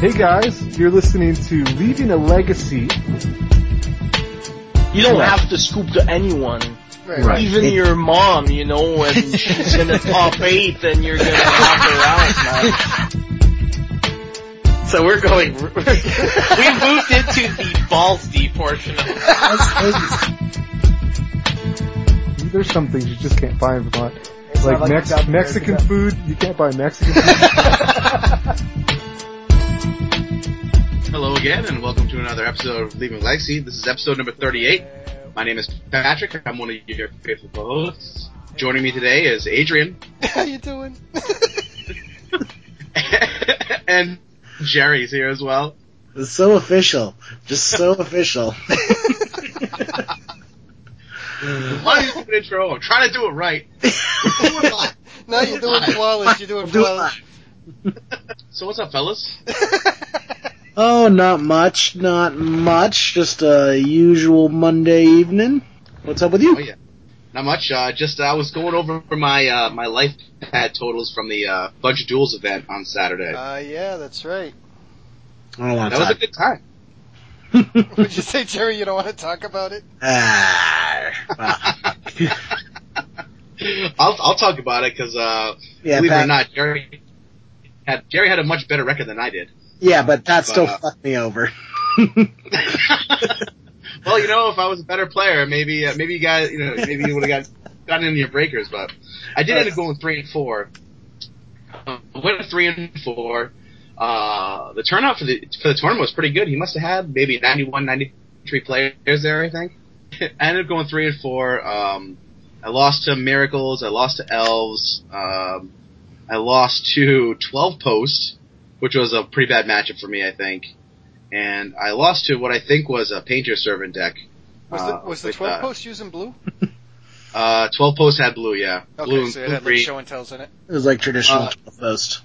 Hey guys, you're listening to Leaving a Legacy. You don't have to scoop to anyone. Right. Right. Even It- your mom, you know, when she's in the top eight, then you're gonna help her out, man. So we're going. we moved into the balls deep portion of There's some things you just can't buy in Vermont. It's Like, not Mex- Mexican we food, you can't buy Mexican food. Hello again, and welcome to another episode of Leaving Legacy. This is episode number 38. My name is Patrick. I'm one of your faithful hosts. Joining me today is Adrian How you doing? and Jerry's here as well. It's so official. Just so official. Why do you do an intro? I'm trying to do it right. We're doing live. no, you're doing flawless. You're doing flawless. So what's up, fellas? Oh, not much, not much. Just a usual Monday evening. What's up with you? Oh yeah, not much. Uh, just I was going over my uh, my life pad totals from the uh, Bunch of Duels event on Saturday. Uh, yeah, that's right. I don't want that to was a good time. Would you say, Jerry, you don't want to talk about it? Ah, I'll I'll talk about it because uh, yeah, believe it or not, Jerry had Jerry had a much better record than I did. Yeah, but that still uh, fucked me over. well, you know, if I was a better player, maybe uh, maybe you guys, you know, maybe you would have got gotten into your breakers. But I did end up going three and four. Uh, went three and four. Uh, the turnout for the for the tournament was pretty good. He must have had maybe 91, 93 players there. I think. I ended up going three and four. Um, I lost to Miracles. I lost to Elves. Um, I lost to Twelve Post, which was a pretty bad matchup for me, I think and I lost to what I think was a Painter Servant deck. Was Uh, the, was the with, 12 uh, post using blue? Uh, 12 post had blue, yeah. Okay, blue and so it blue had like green. show and tells in it. It was like traditional Uh, 12 post.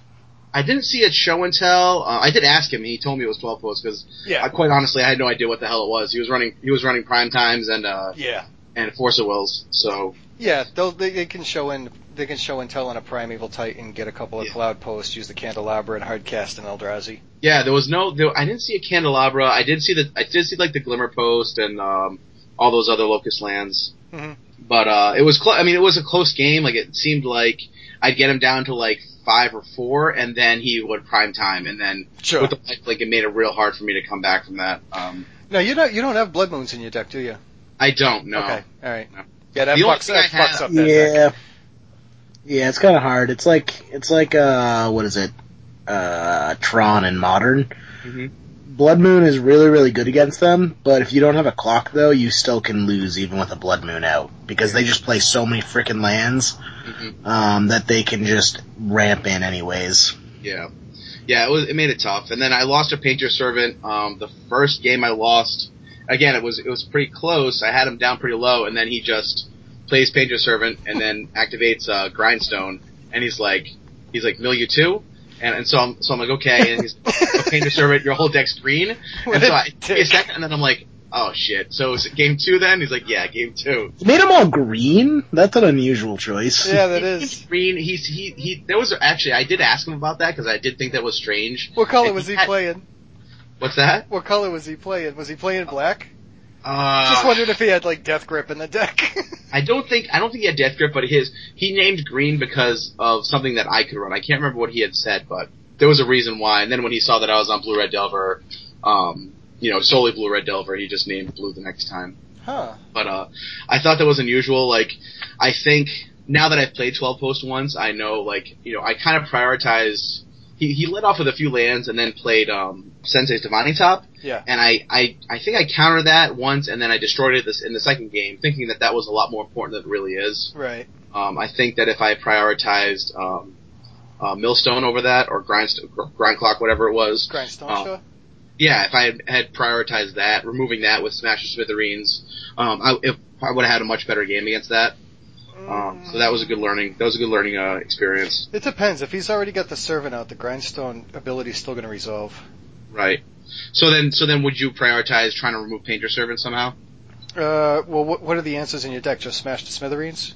I didn't see it show and tell. Uh, I did ask him. He told me it was 12 post because, Yeah. quite honestly, I had no idea what the hell it was. He was running, he was running prime times and uh, Yeah. and Force of Wills. So Yeah, they'll, they, they can show in they can show and tell on a primeval titan, get a couple of Yeah. cloud posts, use the candelabra and hardcast and Eldrazi. yeah, there was no. There, I didn't see a candelabra. I did see the. I did see like the glimmer post and um, all those other locus lands. Mhm. But uh, it was. Cl- I mean, it was a close game. Like it seemed like I'd get him down to like five or four, and then he would prime time, and then Sure. with the life, like it made it real hard for me to come back from that. Um, No, you don't you don't have blood moons in your deck, do you? I don't know. Okay, all right. No. Yeah, that The only fucks, thing that I had- fucks up that deck. Yeah. Yeah, it's kind of hard. It's like, it's like, uh, what is it? Uh, Tron and Modern. Mhm. Blood Moon is really, really good against them, but if you don't have a clock though, you still can lose even with a Blood Moon out. Because they just play so many freaking lands, Mhm. um, that they can just ramp in anyways. Yeah, yeah. It was. It made it tough. And then I lost a Painter Servant. Um, the first game I lost, again, it was it was pretty close. I had him down pretty low, and then he just plays Painter Servant and then activates uh, Grindstone, and he's like, he's like, mill you two. And, and so I'm so I'm like okay, and he's a Painter Servant, your whole deck's green. What And so a I take a second, and then I'm like, oh shit. So is it game two then? He's like, yeah, game two. You made them all green? That's an unusual choice. Yeah, that is green. He's he he. There was actually I did ask him about that because I did think that was strange. What color And was he had- playing? What's that? What color was he playing? Was he playing black? Uh, Just wondered if he had like death grip in the deck. I don't think I don't think he had Death Grip, but his he named green because of something that I could run. I can't remember what he had said, but there was a reason why. And then when he saw that I was on Blue Red Delver, um, you know, solely Blue Red Delver, he just named Blue the next time. huh. But uh, I thought that was unusual. Like, I think now that I've played 12 post once, I know like you know I kind of prioritized. He he led off with a few lands and then played um, Sensei's Divining Top. Yeah. And I, I, I think I countered that once, and then I destroyed it this in the second game, thinking that that was a lot more important than it really is. Right. Um, I think that if I prioritized um, uh, Millstone over that, or grind, grind Clock, whatever it was, Grindstone, sure. yeah, if I had, had prioritized that, removing that with Smash to Smithereens, um, I, if, I would have had a much better game against that. Um, so that was a good learning. That was a good learning uh, experience. It depends. If he's already got the servant out, the grindstone ability is still going to resolve. Right. So then, so then, would you prioritize trying to remove Painter Servant somehow? Uh, well, what, what are the answers in your deck? Just smash to smithereens?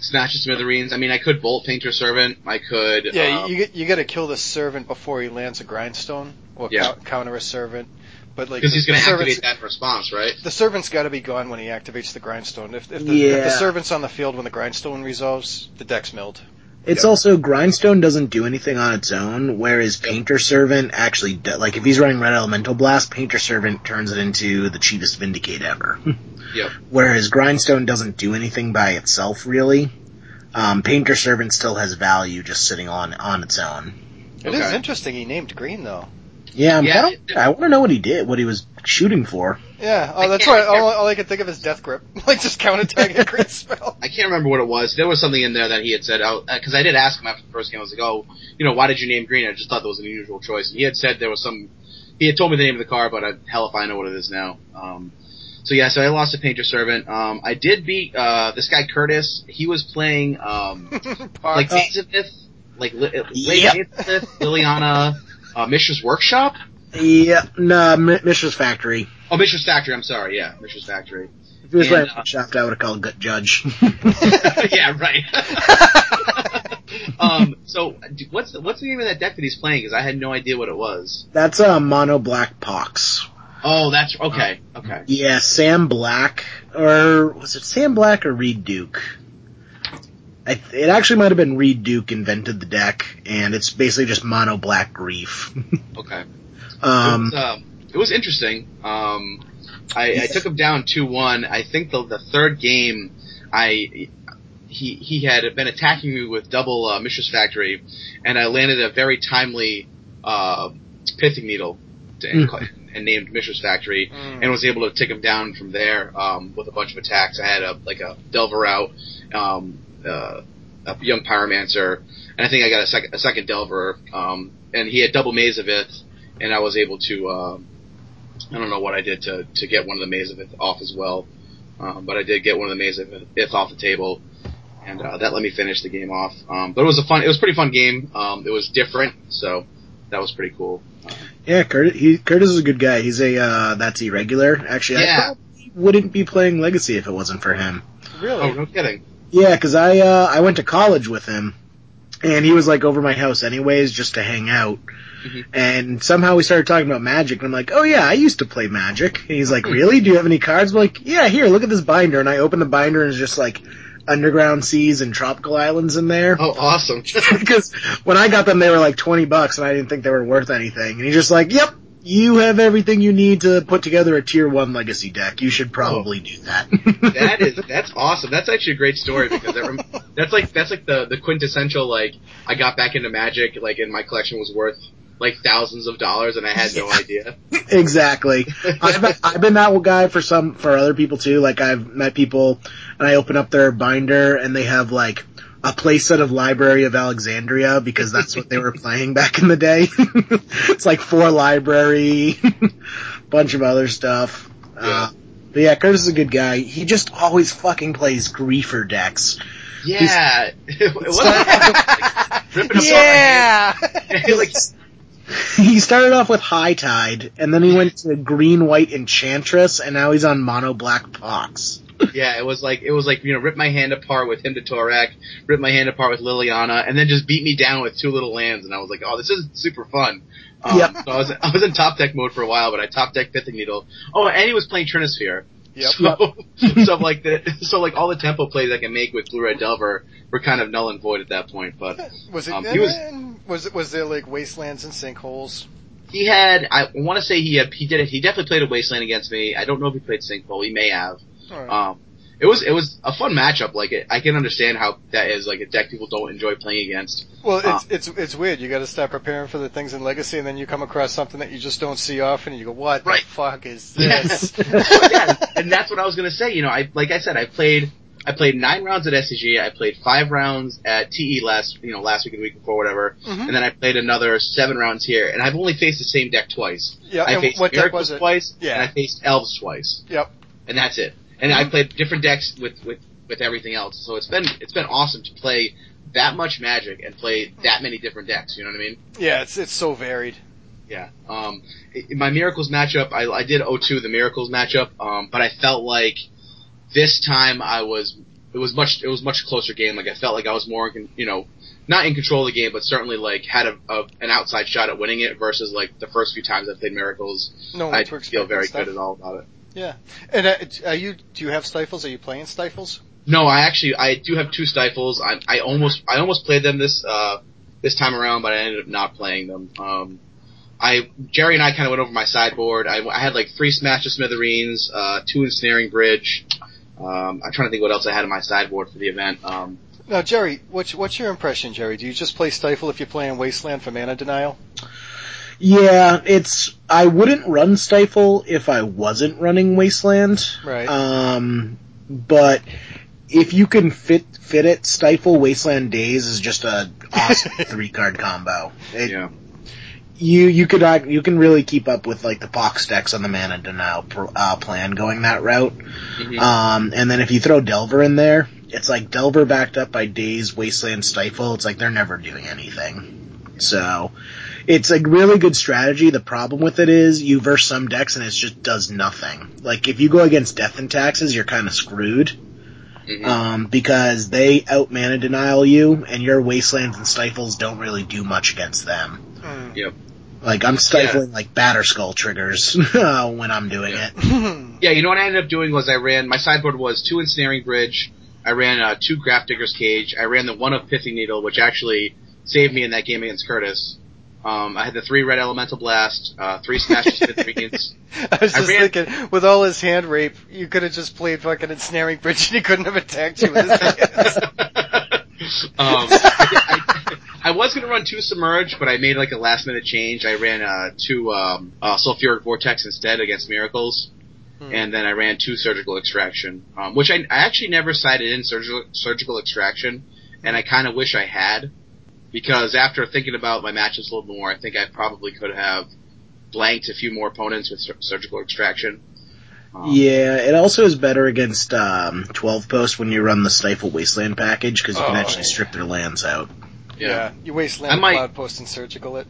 smash to smithereens. I mean, I could bolt painter servant. I could. Yeah, um, you get you got to kill the servant before he lands a grindstone or Yeah. counter a servant. But like because he's the, going to servant's- activate that in response, right? The servant's got to be gone when he activates the grindstone. If, if, the, if the servant's on the field when the grindstone resolves, the deck's milled. It's Yeah. also Grindstone doesn't do anything on its own, whereas Painter Servant actually do, like if he's running Red Elemental Blast, Painter Servant turns it into the cheapest Vindicate ever. Yep. Whereas Grindstone doesn't do anything by itself really. Um, Painter Servant still has value just sitting on on its own. It is Okay. interesting he named green though. Yeah, I'm Yeah, kinda, I want to know what he did, what he was shooting for. Yeah, oh, that's can't- right. All, all I can think of is death grip, like just counterattack a green spell. I can't remember what it was. There was something in there that he had said because I did ask him after the first game. I was like, "Oh, you know, why did you name green?" I just thought that was an unusual choice. And he had said there was some. He had told me the name of the car, but I, hell if I know what it is now. Um, so yeah, so I lost a Painter Servant. Um, I did beat uh, this guy Curtis. He was playing um, like Park. Azabeth, like Li- Yep. Liliana, uh, Mishra's Workshop. Yeah, no, M- Mishra's Factory. Oh, Mishra's Factory. I'm sorry. Yeah, Mishra's Factory. If he was And, playing uh, Shaft, I would have called Gut Judge. yeah, right. um, so what's the, what's the name of that deck that he's playing? Because I had no idea what it was. That's a uh, Mono Black Pox. Oh, that's okay. Okay. Yeah, Sam Black, or was it Sam Black or Reid Duke? I, it actually might have been Reid Duke invented the deck, and it's basically just mono black grief. Okay. um, it, was, um, it was interesting. Um, I, I took him down two one. I think the the third game, I he he had been attacking me with double uh, Mishra's Factory, and I landed a very timely uh, pithing needle to, and, and named Mishra's Factory. Mm. and was able to take him down from there um, with a bunch of attacks. I had a like a Delver out, um, uh, a young Pyromancer, and I think I got a second a second Delver, um, and he had double Maze of Ith, and I was able to um, I don't know what I did to to get one of the Maze of Ith off as well, um, but I did get one of the Maze of Ith off the table. And uh, that let me finish the game off. Um, but it was a fun, it was a pretty fun game. Um, it was different, so that was pretty cool. yeah, Curtis, he, Curtis is a good guy. He's a uh, that's irregular. Actually, I probably wouldn't be playing Legacy if it wasn't for him. Really? Oh, no kidding. Yeah, because I uh, I went to college with him, and he was like over my house anyways, just to hang out. Mhm. And somehow we started talking about Magic, and I'm like, "Oh yeah, I used to play Magic." And he's like, "Really? Do you have any cards?" I'm like, "Yeah, here, look at this binder." And I open the binder, and it's just like underground seas and tropical islands in there. Oh, awesome. Because when I got them, they were like twenty bucks, and I didn't think they were worth anything. And he's just like, "Yep." You have everything you need to put together a tier one legacy deck. You should probably do that. that is that's awesome. That's actually a great story because that rem- that's like that's like the the quintessential like I got back into Magic like and my collection was worth like thousands of dollars and I had no idea. exactly. I've been, I've been that guy for some for other people too. Like I've met people and I open up their binder and they have like a playset of Library of Alexandria because that's what they were playing back in the day. it's like four library, bunch of other stuff. Uh, but yeah, Curtis is a good guy. He just always fucking plays griefer decks. Yeah, it wasn't like, ripping yeah. like He started off with High Tide, and then he went to Green White Enchantress, and now he's on Mono Black Pox. Yeah, it was like it was like you know rip my hand apart with Hymn to Tourach, rip my hand apart with Liliana, and then just beat me down with two little lands, and I was like, oh, this is super fun. Um, Yep. So I was I was in top deck mode for a while, but I top deck Pithing Needle. Oh, and he was playing Trinisphere. Yep. So, so like the so like all the tempo plays I can make with Blue Red Delver were kind of null and void at that point. But Was it? Um, he was- was it? Was there like wastelands and sinkholes? he had I want to say he had he did it. He definitely played a Wasteland against me. I don't know if he played Sinkhole. He may have. Right. Um, it was it was a fun matchup. Like it, I can understand how that is like a deck people don't enjoy playing against. well, it's it's it's weird. You got to start preparing for the things in Legacy, and then you come across something that you just don't see often, and you go, "What Right. the fuck is this?" yeah, and that's what I was gonna say. You know, I like I said, I played I played nine rounds at SCG. I played five rounds at TE last you know last week and the week before whatever, Mhm. and then I played another seven rounds here. And I've only faced the same deck twice. Yeah, I and faced what deck was it? twice, Yeah. and I faced Elves twice, Yep. and that's it. And I played different decks with with with everything else. So it's been it's been awesome to play that much Magic and play that many different decks. You know what I mean? Yeah, it's it's so varied. Yeah. Um, my Miracles matchup, I, I did 0-2 the Miracles matchup, um, but I felt like this time I was it was much it was much closer game. Like I felt like I was more, in, you know, not in control of the game, but certainly like had a, a an outside shot at winning it. Versus like the first few times I played Miracles, No I didn't feel very stuff. good at all about it. Yeah. And uh, are you? Do you have stifles? Are you playing stifles? No, I actually I do have two stifles. I I almost I almost played them this uh this time around, but I ended up not playing them. Um, I Jerry and I kind of went over my sideboard. I, I had like three Smash to Smithereens, uh, two Ensnaring Bridge. Um, I'm trying to think what else I had in my sideboard for the event. Um, Now, Jerry, what's what's your impression, Jerry? Do you just play stifle if you're playing Wasteland for mana denial? Yeah, it's. I wouldn't run Stifle if I wasn't running Wasteland. Right. Um, but if you can fit fit it, Stifle Wasteland Daze is just a awesome three card combo. It, yeah. You you could uh, you can really keep up with like the pox decks on the mana denial pro, uh, plan going that route. Mhm. Um, and then if you throw Delver in there, it's like Delver backed up by Daze, Wasteland, Stifle. It's like they're never doing anything. So it's a really good strategy. The problem with it is you verse some decks and it just does nothing. Like if you go against Death and Taxes, you're kind of screwed. Mhm. Um, because they out mana denial you, and your wastelands and stifles don't really do much against them. Hmm. Yep. Like I'm stifling like batter skull triggers uh, when I'm doing Yeah. it. Yeah, you know what I ended up doing was I ran my sideboard was two ensnaring bridge. I ran uh, two Grafdigger's Cage. I ran the one of Pithing Needle, which actually saved me in that game against Curtis. Um, I had the three red elemental blast, uh, three smash to smithereens. I was I just ran- thinking, with all his hand rape, you could have just played fucking ensnaring bridge and he couldn't have attacked you with his hands. um, I, I, I was gonna run two submerge, but I made like a last minute change. I ran uh, two um, uh, sulfuric vortex instead against miracles, Hmm. and then I ran two surgical extraction, um, which I, I actually never cited in surgical surgical extraction, and I kind of wish I had, because after thinking about my matches a little more, I think I probably could have blanked a few more opponents with sur- surgical extraction. Um, Yeah, it also is better against um, 12 post when you run the Stifle Wasteland package because you can Oh, actually yeah. strip their lands out. yeah. you Wasteland, I might- Cloud Post, and Surgical it.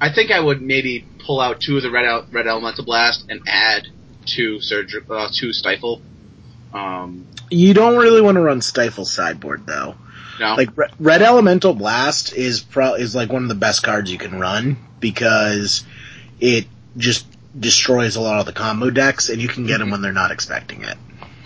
I think I would maybe pull out two of the red El- red elemental blast and add two surg- uh, two stifle. Um, You don't really want to run Stifle sideboard though. No, Like Re- Red Elemental Blast is pro- is like one of the best cards you can run because it just destroys a lot of the combo decks and you can get them when they're not expecting it.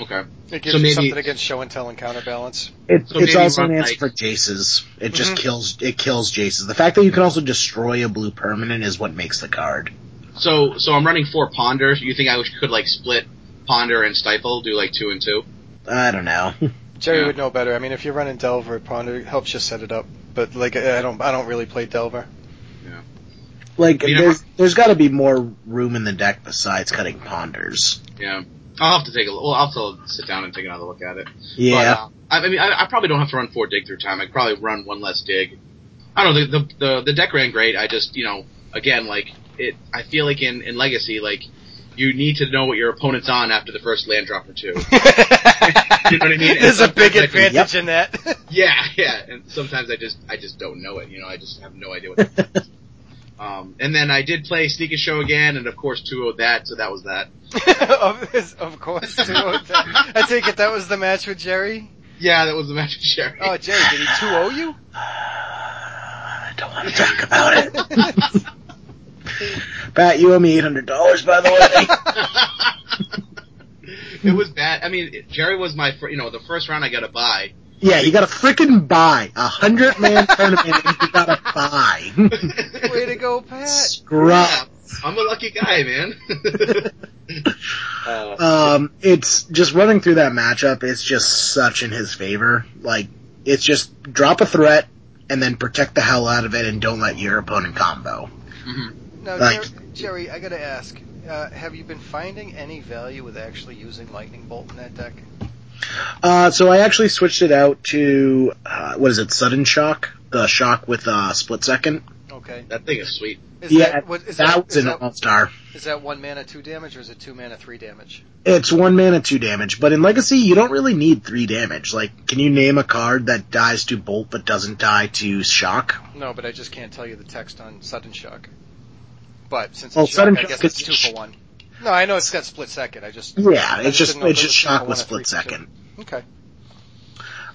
okay. It gives So you maybe- something against show and tell and counterbalance. It, So it's also an answer like- for Jaces. It just Mhm. kills it kills Jaces. The fact that you can also destroy a blue permanent is what makes the card. So so I'm running four ponder. You think I could like split ponder and stifle, do like two and two? I don't know. Jerry Yeah. would know better. I mean, if you're running Delver, Ponder it helps you set it up. But like, I don't, I don't really play Delver. Yeah. Like I mean, there's there's got to be more room in the deck besides cutting ponders. Yeah. I'll have to take a well. I'll have to sit down and take another look at it. Yeah. But, uh, I, I mean, I, I probably don't have to run four dig through time. I could probably run one less dig. I don't know. The, the the the deck ran great. I just you know again like it. I feel like in in Legacy like you need to know what your opponent's on after the first land drop or two. You know what I mean? And There's a big sometimes I can- advantage in that. Yeah, yeah. And sometimes I just I just don't know it. You know, I just have no idea what. to um, and then I did play Sneak and Show again, and of course two of that. So that was that. of, this- of course. Too. I take it that was the match with Jerry. Yeah, that was the match with Jerry. Oh, Jerry, did he 2-0 you? I don't want to talk about it. Pat, you owe me eight hundred dollars, by the way. it was bad. I mean, Jerry was my, fir- you know, the first round I got to buy. yeah, you got to freaking buy a hundred man tournament. and You got to buy. Way to go, Pat. Scrub. I'm a lucky guy, man. uh, Um, it's just running through that matchup. It's just such in his favor. Like it's just drop a threat and then protect the hell out of it, and don't let your opponent combo. mhm. Now, Like- Jerry, Jerry, I gotta ask, uh, have you been finding any value with actually using Lightning Bolt in that deck? Uh, so I actually switched it out to uh, what is it? Sudden shock, the shock with uh, split second. Okay. That thing is sweet. Is yeah, that, what, is that, that, was is an that, all star. is that one mana two damage or is it two mana three damage? It's one mana, two damage. But in Legacy, you don't really need three damage. Like, can you name a card that dies to bolt but doesn't die to shock? No, but I just can't tell you the text on Sudden Shock. But since Well, it's shock, Sudden I guess it's is- two for one. No, I know it's got split second. I just Yeah, I it's just didn't know if it's it just was two shock with split three for two. second. Okay.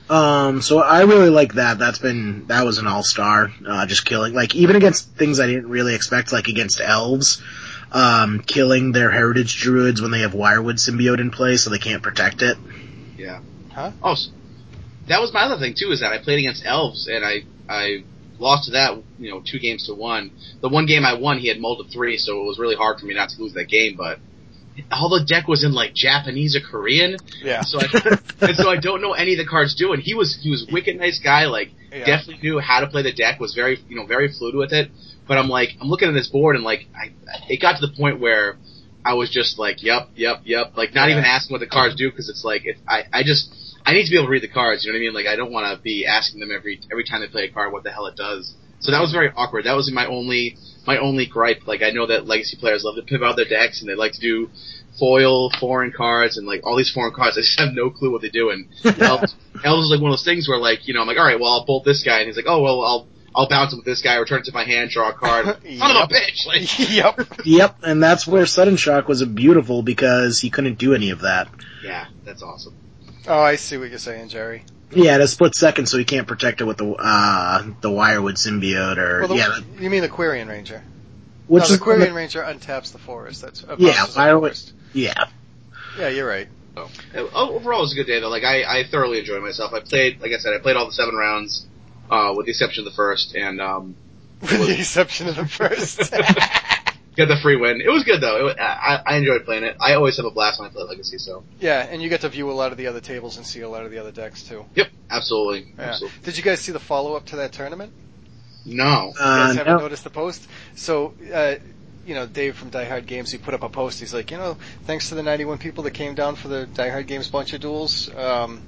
Um, so I really like that. That's been that was an all star. Uh, just killing like even against things I didn't really expect, like against elves, um, killing their heritage druids when they have wirewood symbiote in play, so they can't protect it. Yeah. Huh? Oh, s- that was my other thing too. Is that I played against elves and I I lost to that. You know, two games to one. The one game I won, he had mulled to three, so it was really hard for me not to lose that game. But all the deck was in like Japanese or Korean, Yeah. so I and so I don't know any of the cards do. And he was he was wicked nice guy. Like Yeah. definitely knew how to play the deck. Was very you know very fluid with it. But I'm like I'm looking at this board and like I it got to the point where I was just like yep yep yep like not Yeah. even asking what the cards do because it's like if I I just I need to be able to read the cards. You know what I mean? Like I don't want to be asking them every every time they play a card what the hell it does. So that was very awkward. That was my only my only gripe. Like I know that legacy players love to pivot out their decks and they like to do foil foreign cards and like all these foreign cards. I just have no clue what they do. And Elves, Elves is like one of those things where like you know I'm like all right, well I'll bolt this guy, and he's like oh well I'll I'll bounce him with this guy, return it to my hand, draw a card. Son of a bitch! Like yep. Yep, and that's where sudden shock was beautiful because he couldn't do any of that. yeah, that's awesome. Oh, I see what you're saying, Jerry. Yeah, a split second, so he can't protect it with the uh the wirewood symbiote or Well, the, yeah, that- you mean the Quirion Ranger? which no, the Quirion Ranger untaps the forest. That's Yeah, Wirewood- yeah. Yeah, you're right. So, uh, overall, it was a good day though. Like I, I thoroughly enjoyed myself. I played, like I said, I played all the seven rounds, uh, with the exception of the first, and um, With the exception of the first. got the free win. It was good though. It, wa- I, I enjoyed playing it. I always have a blast when I play Legacy. So, yeah, and you get to view a lot of the other tables and see a lot of the other decks too. yep, absolutely, Yeah. absolutely. Did you guys see the follow up to that tournament? No, You guys Uh, haven't no. noticed the post? So, uh, you know, Dave from Die Hard Games, he put up a post. He's like, you know, thanks to the 91 people that came down for the Die Hard Games bunch of duels. Um,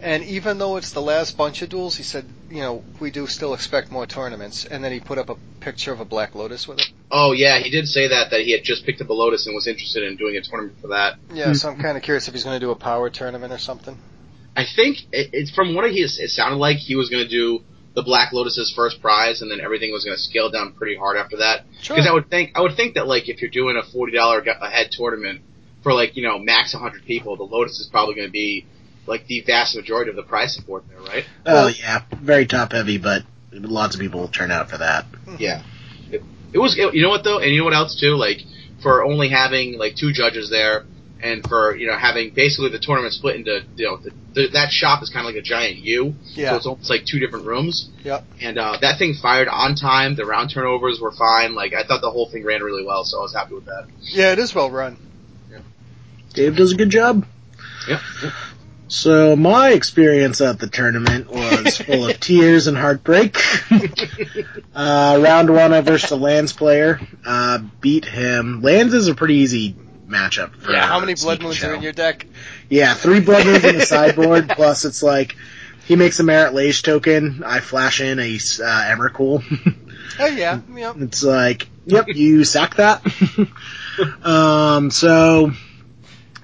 and even though it's the last bunch of duels, he said, you know, we do still expect more tournaments. And then he put up a picture of a Black Lotus with it. oh yeah, he did say that that he had just picked up a Lotus and was interested in doing a tournament for that. Yeah, so I'm kind of curious if he's going to do a power tournament or something. I think it, it's from what he it sounded like he was going to do the Black Lotus's first prize, and then everything was going to scale down pretty hard after that. Sure. Because I would think I would think that like if you're doing a forty dollar a head tournament for like you know max hundred people, the Lotus is probably going to be like the vast majority of the prize support there, right? Oh Well- yeah, very top heavy, but lots of people will turn out for that. Yeah. It, it was. It, you know what though, and you know what else too? Like for only having like two judges there, and for you know having basically the tournament split into you know the, the, that shop is kind of like a giant U. Yeah. So it's almost like two different rooms. Yep. And uh, that thing fired on time. The round turnovers were fine. Like I thought the whole thing ran really well, so I was happy with that. Yeah, it is well run. Yeah. Dave does a good job. Yeah. So my experience at the tournament was full of tears and heartbreak. uh, round one, I versed a Lands player, uh, beat him. Lands is a pretty easy matchup. For Yeah, how many blood moons Show. are in your deck? Yeah, three blood moons in the sideboard. Plus, it's like he makes a Marit Lage token. I flash in a uh, Emrakul. Oh yeah, yeah. It's like, yep, you sack that. um, so,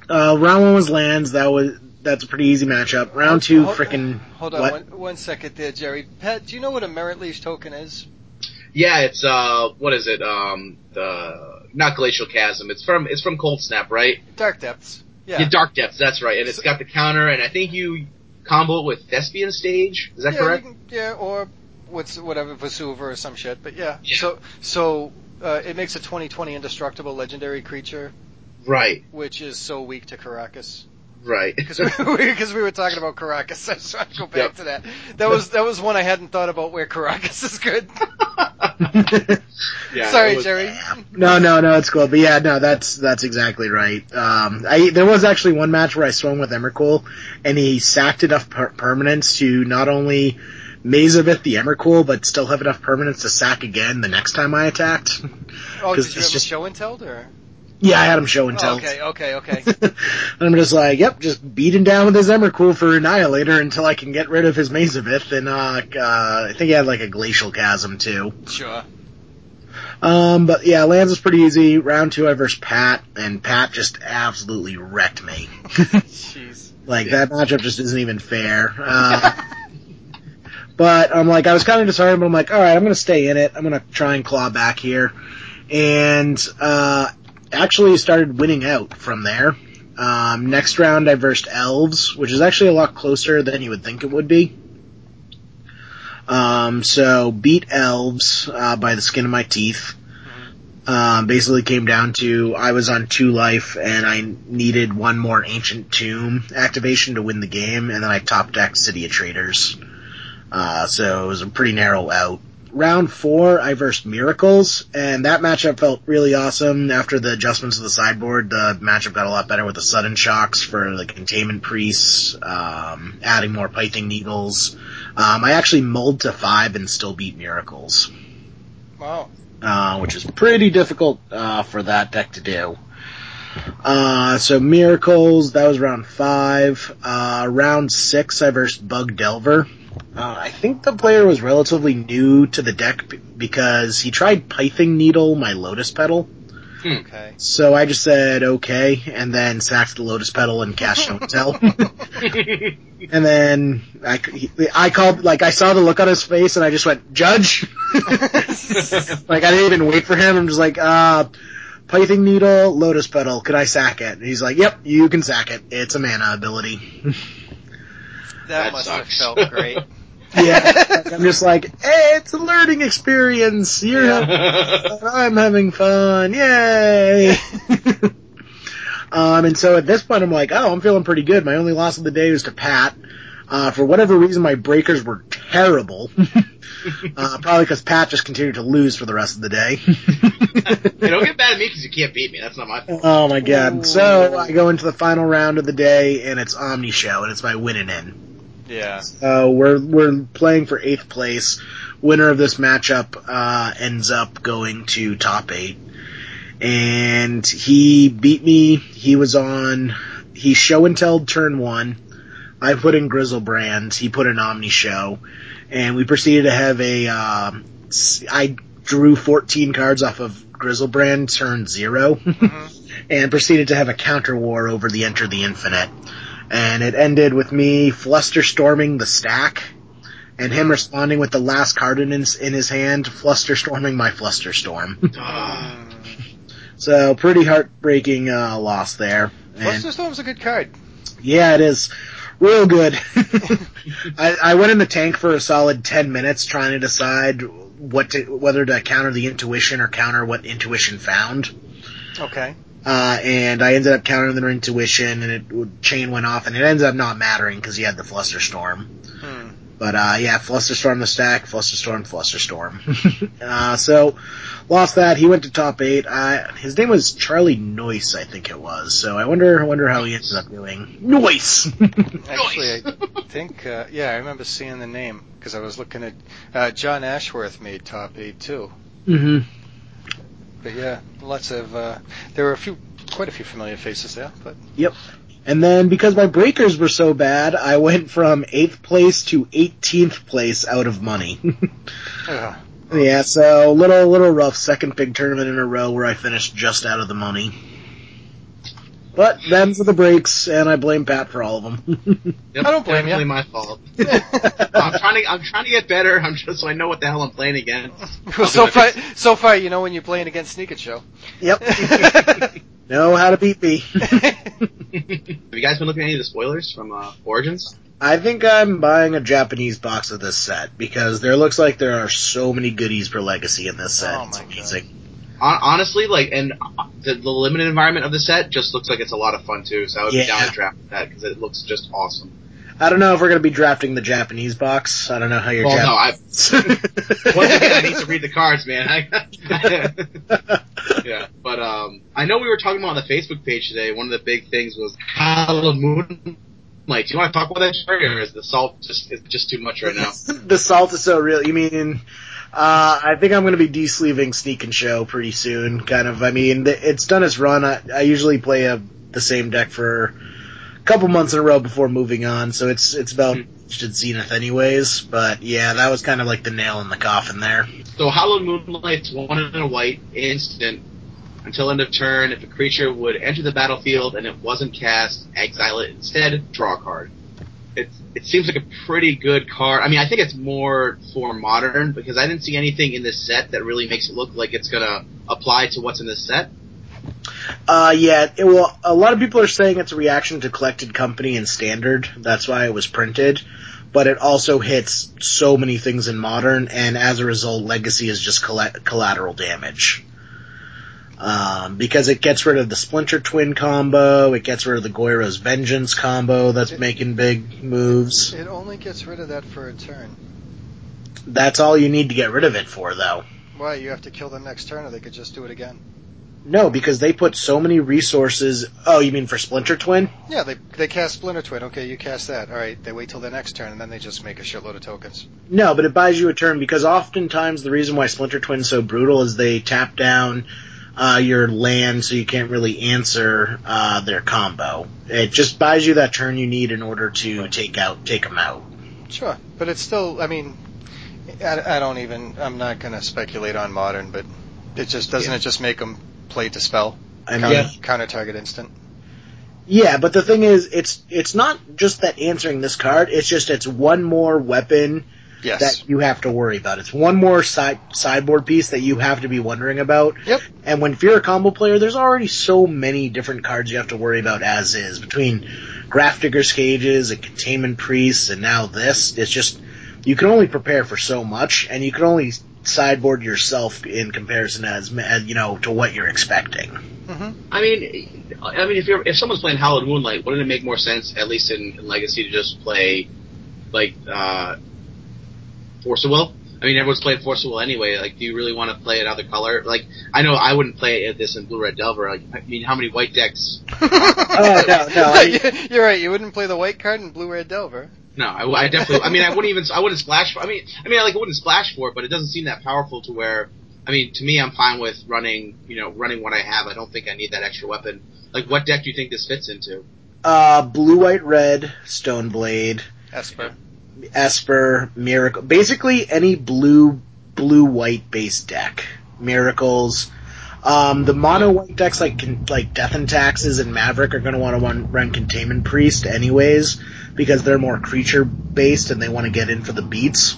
uh, round one was lands. That was, that's a pretty easy matchup. Round two, Hold- frickin' Hold on what? one, one second there, Jerry. Pat, do you know what a Marit Lage token is? Yeah, it's uh, what is it? Um, the not glacial chasm. It's from it's from Cold Snap, right? Dark depths. Yeah. Yeah, Dark Depths. That's right. And it's got the counter, and I think you combo it with Thespian Stage. Is that yeah, correct? can- yeah, or what's whatever Vesuva or some shit. But yeah. Yeah. So so uh, it makes a 2020 indestructible legendary creature, Right, which is so weak to Karakas. Right. Because we, we were talking about Karakas, So I just want to go back Yep. to that. That was that was one I hadn't thought about where Karakas is good. yeah, Sorry, was- Jerry. no, no, no, it's cool. But yeah, no, that's, that's exactly right. Um, I, there was actually one match where I swung with Emrakul, and he sacked enough per- permanence to not only Maze of Ith the Emrakul, but still have enough permanence to sack again the next time I attacked. Oh, did you it's have just- a show and tell or? Yeah, I had him show and Oh, tell. okay, okay, okay. and I'm just like, yep, just beat him down with his Emrakul for Annihilator until I can get rid of his Maze of Ith, and uh, uh, I think he had like a Glacial Chasm too. Sure. Um, but yeah, Lands was pretty easy. Round two, I versed Pat, and Pat just absolutely wrecked me. Jeez. like that matchup just isn't even fair. Uh, but I'm like, I was kind of disheartened, but I'm like, all right, I'm gonna stay in it. I'm gonna try and claw back here, and uh, actually started winning out from there. Um, next round I versed elves, which is actually a lot closer than you would think it would be. Um, so beat elves uh, by the skin of my teeth. Um, basically came down to I was on two life and I needed one more ancient tomb activation to win the game, and then I top decked City of Traitors. Uh, so it was a pretty narrow out. Round four, I versed Miracles, and that matchup felt really awesome. After the adjustments of the sideboard, the matchup got a lot better with the sudden shocks for the containment priests, um, adding more pithing needles. Um, I actually mulled to five and still beat Miracles Wow. uh, which is pretty difficult uh, for that deck to do. Uh, so miracles, that was round five. Uh, round six, I versed Bug Delver. Uh, I think the player was relatively new to the deck b- because he tried Pithing Needle my Lotus Petal. Okay. So I just said okay, and then sacked the Lotus Petal and cast Don't Tell. and then I, he- I called, like I saw the look on his face, and I just went, Judge. like I didn't even wait for him. I'm just like, uh, Pithing Needle, Lotus Petal. Could I sack it? And he's like, Yep, you can sack it. It's a mana ability. That, That must sucks. have felt great. yeah, I'm just like, hey, it's a learning experience. You're Yeah. having fun. I'm having fun. Yay! um, and so at this point, I'm like, oh, I'm feeling pretty good. My only loss of the day was to Pat. Uh, for whatever reason, my breakers were terrible. uh, probably because Pat just continued to lose for the rest of the day. hey, don't get mad at me because you can't beat me. That's not my fault. oh my god. So I go into the final round of the day, and it's Omni Show, and it's my winning in. Yeah. Uh, we're we're playing for eighth place. Winner of this matchup uh, ends up going to top eight, and he beat me. He was on. He show and tell turn one. I put in Griselbrand. He put in Omni Show, and we proceeded to have a. Um, I drew 14 cards off of Griselbrand turn 0 and proceeded to have a counter war over the Enter the Infinite and it ended with me fluster storming the stack and him responding with the last card in his, in his hand, fluster storming my fluster storm. Ah. so pretty heartbreaking uh, loss there. And Fluster Storm's a good card. yeah, it is real good. I, I went in the tank for a solid ten minutes trying to decide what to, whether to counter the intuition or counter what intuition found. Okay. Uh, and I ended up countering the intuition, and it would chain went off, and it ended up not mattering because he had the fluster storm. Hmm. But uh, yeah, fluster storm the stack, fluster storm, fluster storm. uh, so lost that. He went to top eight. Uh, his name was Charlie Noyce, I think it was. So I wonder, I wonder how he ended up doing. Noyce. Actually, I think, uh, yeah, I remember seeing the name because I was looking at uh, John Ashworth made top eight too. hmm But yeah, lots of uh, there were a few, quite a few familiar faces there. But Yep. And then because my breakers were so bad, I went from eighth place to 18th place out of money. uh, Yeah, so little little rough. Second big tournament in a row where I finished just out of the money. But them's are the breaks, and I blame Pat for all of them. Yep, I don't blame definitely ya. my fault. I'm trying to I'm trying to get better. I'm just so I know what the hell I'm playing against. well, so far, so far, you know when you're playing against Sneak It Show. yep. know how to beat me. Have you guys been looking at any of the spoilers from uh, Origins? I think I'm buying a Japanese box of this set because there looks like there are so many goodies for Legacy in this set. Oh it's my God. Honestly, like, and uh, the, the limited environment of the set just looks like it's a lot of fun too. So I would Yeah. be down to draft that because it looks just awesome. I don't know if we're gonna be drafting the Japanese box. I don't know how your Well, no, I once again I need to read the cards, man. I, yeah, but um, I know we were talking about on the Facebook page today. One of the big things was Halloween. Like, do you want to talk about that, or is the salt just is just too much right now? the salt is so real. You mean, uh, I think I'm going to be de-sleeving Sneak and Show pretty soon. Kind of. I mean, it's done its run. I, I usually play a, the same deck for a couple months in a row before moving on, so it's it's about its zenith anyways. But yeah, that was kind of like the nail in the coffin there. So Hallowed Moonlight's one in a white instant until end of turn. If a creature would enter the battlefield and it wasn't cast, exile it instead. Draw a card. It seems like a pretty good card. I mean, I think it's more for modern because I didn't see anything in this set that really makes it look like it's gonna apply to what's in this set. Uh, yeah, it, well, a lot of people are saying it's a reaction to Collected Company and Standard. That's why it was printed. But it also hits so many things in Modern, and as a result, Legacy is just colla- collateral damage. Um, because it gets rid of the Splinter Twin combo, it gets rid of the Goryo's Vengeance combo that's making big moves. It only gets rid of that for a turn. That's all you need to get rid of it for, though. Why? You have to kill them next turn, or they could just do it again. No, because they put so many resources. Oh, you mean for Splinter Twin? Yeah, they they cast Splinter Twin. Okay, you cast that. All right, they wait till the next turn, and then they just make a shitload of tokens. No, but it buys you a turn because oftentimes the reason why Splinter Twin's so brutal is they tap down uh, your land, so you can't really answer uh, their combo. It just buys you that turn you need in order to take out take them out. Sure, but it's still. I mean, I, I don't even. I'm not going to speculate on modern, but it just doesn't Yeah. it just make them play dispel I mean, counter, counter target instant. Yeah, but the thing is, it's it's not just that answering this card. It's just it's one more weapon Yes. that you have to worry about. It's one more side sideboard piece that you have to be wondering about. Yep. And when if you're a combo player, there's already so many different cards you have to worry about as is between Grafdigger's Cages and Containment Priests and now this. It's just you can only prepare for so much, and you can only sideboard yourself in comparison as, as you know to what you're expecting. hmm I mean, I mean, if you're if someone's playing Hallowed Moonlight, wouldn't it make more sense, at least in, in Legacy, to just play like uh, Force of Will? I mean, everyone's playing Force of Will anyway. Like, do you really want to play another color? Like, I know I wouldn't play it this in Blue Red Delver. Like, I mean, how many white decks? Oh no, no, I- You're right. You wouldn't play the white card in blue red Delver. No, I, I definitely. I mean, I wouldn't even. I wouldn't splash. For, I mean, I mean, I like, I wouldn't splash for it, but it doesn't seem that powerful to where. I mean, to me, I'm fine with running. You know, running what I have. I don't think I need that extra weapon. Like, what deck do you think this fits into? uh, blue, white, red, Stone Blade. Esper. Esper, Miracle, basically any blue, blue white based deck. Miracles. Um, the mono white decks like like Death and Taxes and Maverick are going to want to run, run Containment Priest anyways because they're more creature based and they want to get in for the beats.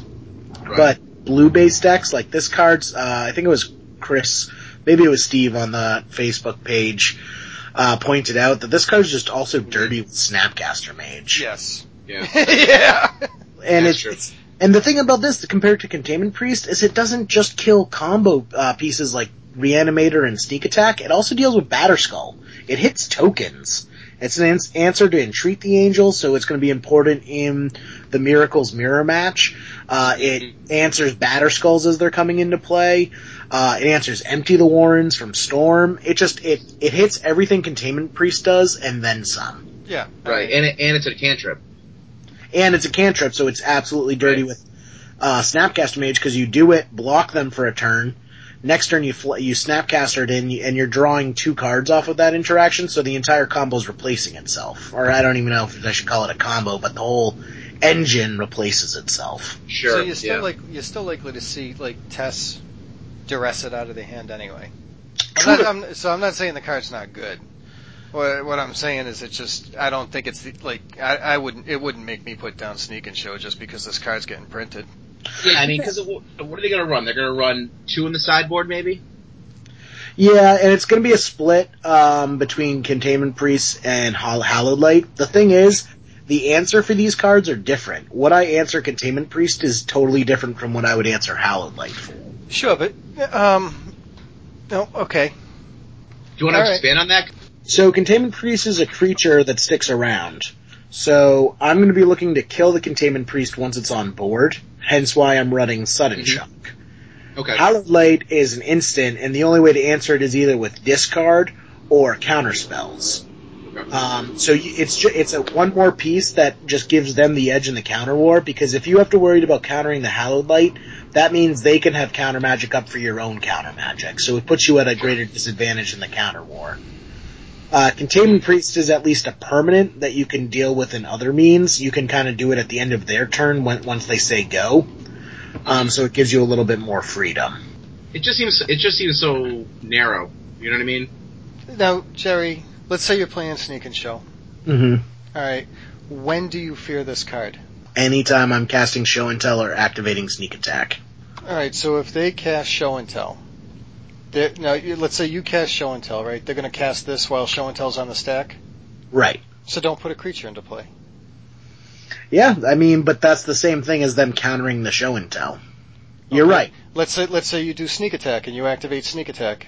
But blue based decks like this card's, uh, I think it was Chris, maybe it was Steve on the Facebook page, uh, pointed out that this card's just also dirty with Snapcaster Mage. Yes. Yeah. yeah. And That's it's, true. it's and the thing about this compared to Containment Priest is it doesn't just kill combo uh, pieces like Reanimator and Sneak Attack. It also deals with Batterskull. It hits tokens. It's an ans- answer to Entreat the Angel, so it's going to be important in the Miracles Mirror match. Uh, it answers Batterskulls as they're coming into play. Uh, it answers Empty the Warrens from Storm. It just it it hits everything Containment Priest does and then some. Yeah. Right, and it, and it's a cantrip. And it's a cantrip, so it's absolutely dirty Right. with uh, Snapcaster Mage because you do it, block them for a turn. Next turn you fl- you Snapcaster it in, and you're drawing two cards off of that interaction, so the entire combo is replacing itself. Or I don't even know if I should call it a combo, but the whole engine replaces itself. Sure. So you're still yeah. like you're still likely to see like Tess duress it out of the hand anyway. I'm not, I'm, so I'm not saying the card's not good. What, what I'm saying is it's just I don't think it's the, like I, I wouldn't it wouldn't make me put down Sneak and Show just because this card's getting printed. Yeah, I mean, because what are they going to run? They're going to run two in the sideboard, maybe. Yeah, and it's going to be a split um, between Containment Priests and Hall- Hallowed Light. The thing is, the answer for these cards are different. What I answer Containment Priest is totally different from what I would answer Hallowed Light for. Sure, but um, no, okay. Do you want to All right. expand on that? So Containment Priest is a creature that sticks around. So I'm going to be looking to kill the Containment Priest once it's on board. Hence why I'm running Sudden Mhm. Shock. Okay. Hallowed Light is an instant, and the only way to answer it is either with discard or counter spells. Um, so you, it's ju- it's a one more piece that just gives them the edge in the counter war because if you have to worry about countering the Hallowed Light, that means they can have counter magic up for your own counter magic. So it puts you at a greater disadvantage in the counter war. Uh, Containment Priest is at least a permanent that you can deal with in other means. You can kind of do it at the end of their turn when, once they say go. Um, so it gives you a little bit more freedom. It just seems it just seems so narrow. You know what I mean? Now, Jerry, let's say you're playing Sneak and Show. Mm-hmm. All right, when do you fear this card? Anytime I'm casting Show and Tell or activating Sneak Attack. All right, so if they cast Show and Tell, They're- Now, let's say you cast Show and Tell, right? They're going to cast this while Show and Tell's on the stack. Right. So don't put a creature into play. Yeah, I mean, but that's the same thing as them countering the show and tell. You're Okay. right. Let's say let's say you do sneak attack and you activate sneak attack.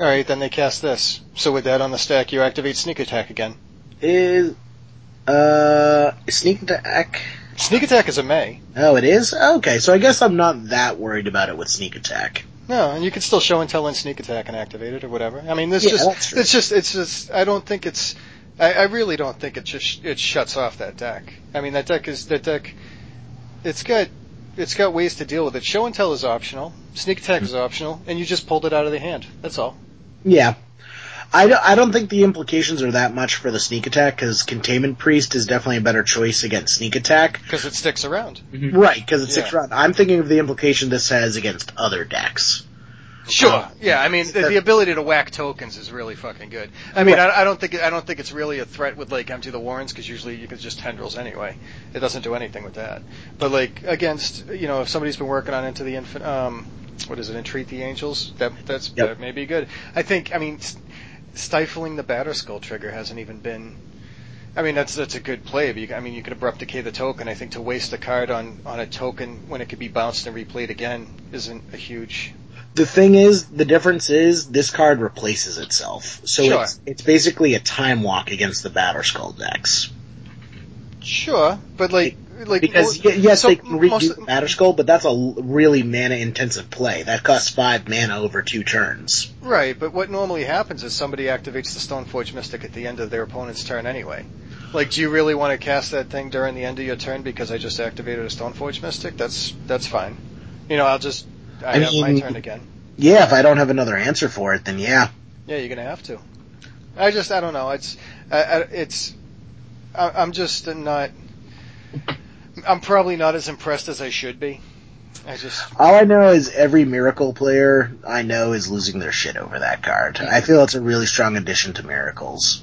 All right, then they cast this. So with that on the stack, you activate sneak attack again. Is uh sneak attack? Sneak attack is a May. Oh, it is. Okay, so I guess I'm not that worried about it with sneak attack. No, and you can still show and tell and sneak attack and activate it or whatever. I mean, this Yeah, just it's just it's just I don't think it's I, I really don't think it just it shuts off that deck. I mean, that deck is that deck. It's got it's got ways to deal with it. Show and tell is optional. Sneak attack is optional, and you just pulled it out of the hand. That's all. Yeah. I don't, I don't think the implications are that much for the sneak attack because Containment Priest is definitely a better choice against sneak attack. Because it sticks around. Right, because it six Yeah. round. I'm thinking of the implication this has against other decks. Sure. Yeah. I mean, the, the ability to whack tokens is really fucking good. I mean, I, I don't think I don't think it's really a threat with like empty the warrens because usually you can just tendrils anyway. It doesn't do anything with that. But like against you know if somebody's been working on into the infin um what is it entreat the angels that that's Yep. that may be good. I think I mean s- stifling the Batterskull trigger hasn't even been. I mean that's that's a good play. But you, I mean you could abrupt decay the token. I think to waste a card on on a token when it could be bounced and replayed again isn't a huge The thing is, the difference is this card replaces itself. So Sure. it's, it's basically a time walk against the Batterskull decks. Sure, but like, like Because yes, so they can redo the Batterskull, but that's a really mana intensive play. That costs five mana over two turns. right. But what normally happens is somebody activates the Stoneforge Mystic at the end of their opponent's turn anyway. Like, do you really want to cast that thing during the end of your turn because I just activated a Stoneforge Mystic? That's that's fine. You know, I'll just I, I have my turn again. Yeah, if I don't have another answer for it, then yeah. Yeah, you're gonna have to. I just I don't know. It's I, I, it's I, I'm just not. I'm probably not as impressed as I should be. I just All I know is every Miracle player I know is losing their shit over that card. I feel it's a really strong addition to Miracles.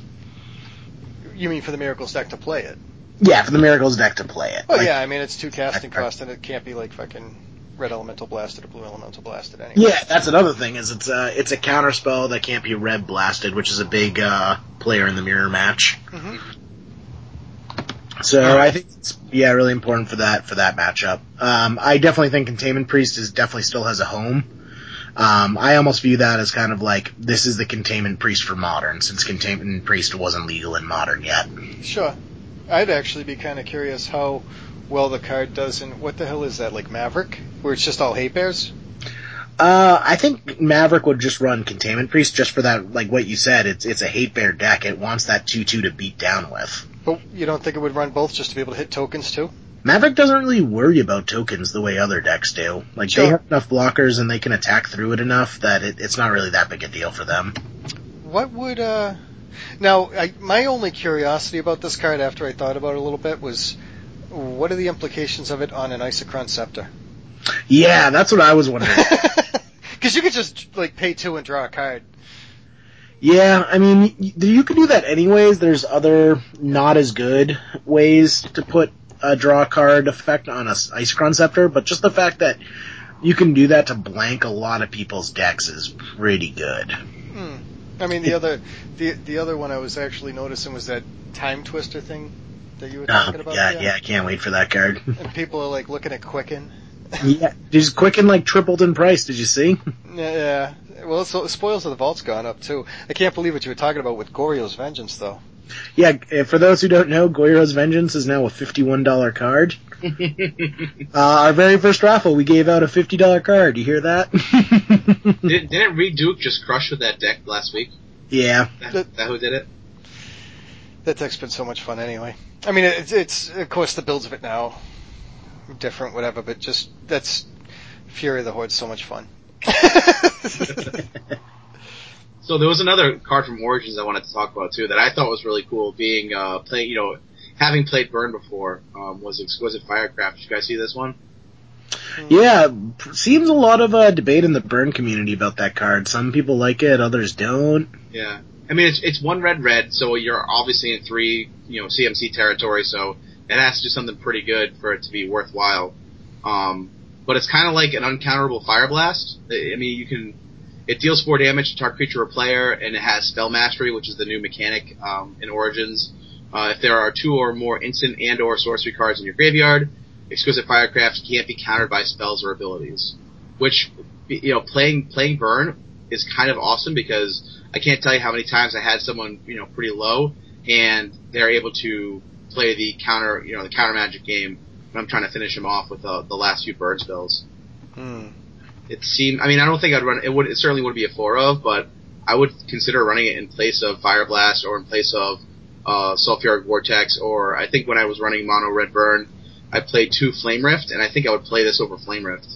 you mean for the Miracles deck to play it? Yeah, for the Miracles deck to play it. Oh Like, yeah, I mean it's two casting cost and it can't be like fucking red elemental blasted or blue elemental blasted anyway. Yeah, that's another thing. Is it's a it's a counter spell that can't be red blasted, which is a big uh, player in the mirror match. Mhm. So I think it's yeah really important for that for that matchup. Um, I definitely think Containment Priest is definitely still has a home. Um, I almost view that as kind of like this is the Containment Priest for modern, since Containment Priest wasn't legal in modern yet. Sure. I'd actually be kind of curious how well the card does in what the hell is that like Maverick, where it's just all hate bears. Uh, I think Maverick would just run Containment Priest just for that, like what you said. It's it's a hate bear deck. It wants that two two to beat down with. But you don't think it would run both just to be able to hit tokens too? Maverick doesn't really worry about tokens the way other decks do. Like Sure. they have enough blockers and they can attack through it enough that it, it's not really that big a deal for them. What would uh now I, my only curiosity about this card after I thought about it a little bit was what are the implications of it on an Isochron Scepter? Yeah, that's what I was wondering. Because you could just like pay two and draw a card. Yeah, I mean, you can do that anyways. There's other not as good ways to put a draw card effect on a Ice Scepter, but just the fact that you can do that to blank a lot of people's decks is pretty good. Hmm. I mean the other the the other one I was actually noticing was that time twister thing that you were talking Um, about. yeah, there. yeah, I can't wait for that card. And people are like looking at Quicken. yeah, just Quicken like tripled in price. Did you see? Yeah. Well, so Spoils of the Vault's gone up too. I can't believe what you were talking about with Goryo's Vengeance though. Yeah, uh, for those who don't know, Goryo's Vengeance is now a $51 card. Uh, our very first raffle, we gave out a $50 card. You hear that? Did, didn't Reid Duke just crush with that deck last week? yeah. That, that who did it? That deck's been so much fun anyway. I mean, it's it's of course the builds of it now different, whatever, but just that's Fury of the Horde's so much fun. So there was another card from Origins I wanted to talk about too that I thought was really cool. Being uh, playing, you know, having played Burn before, um, was Exquisite Firecraft. Did you guys see this one? Yeah, seems a lot of uh, debate in the burn community about that card. Some people like it, others don't. Yeah. I mean, it's it's one red red, so you're obviously in three, you know, CMC territory, so it has to do something pretty good for it to be worthwhile. Um, but it's kind of like an uncounterable Fire Blast. I mean, you can it deals four damage to target creature or player, and it has spell mastery, which is the new mechanic um, in Origins. Uh, if there are two or more instant and or sorcery cards in your graveyard, exquisite firecraft can't be countered by spells or abilities. Which you know, playing playing burn is kind of awesome because I can't tell you how many times I had someone you know pretty low and they're able to play the counter you know the counter magic game I'm trying to finish him off with uh, the last few burn spells. Hmm. It seemed. I mean, I don't think I'd run. It would. It certainly would be a four of, but I would consider running it in place of Fire Blast or in place of uh, Sulfuric Vortex, or I think when I was running Mono Red Burn, I played two Flame Rift, and I think I would play this over Flame Rift.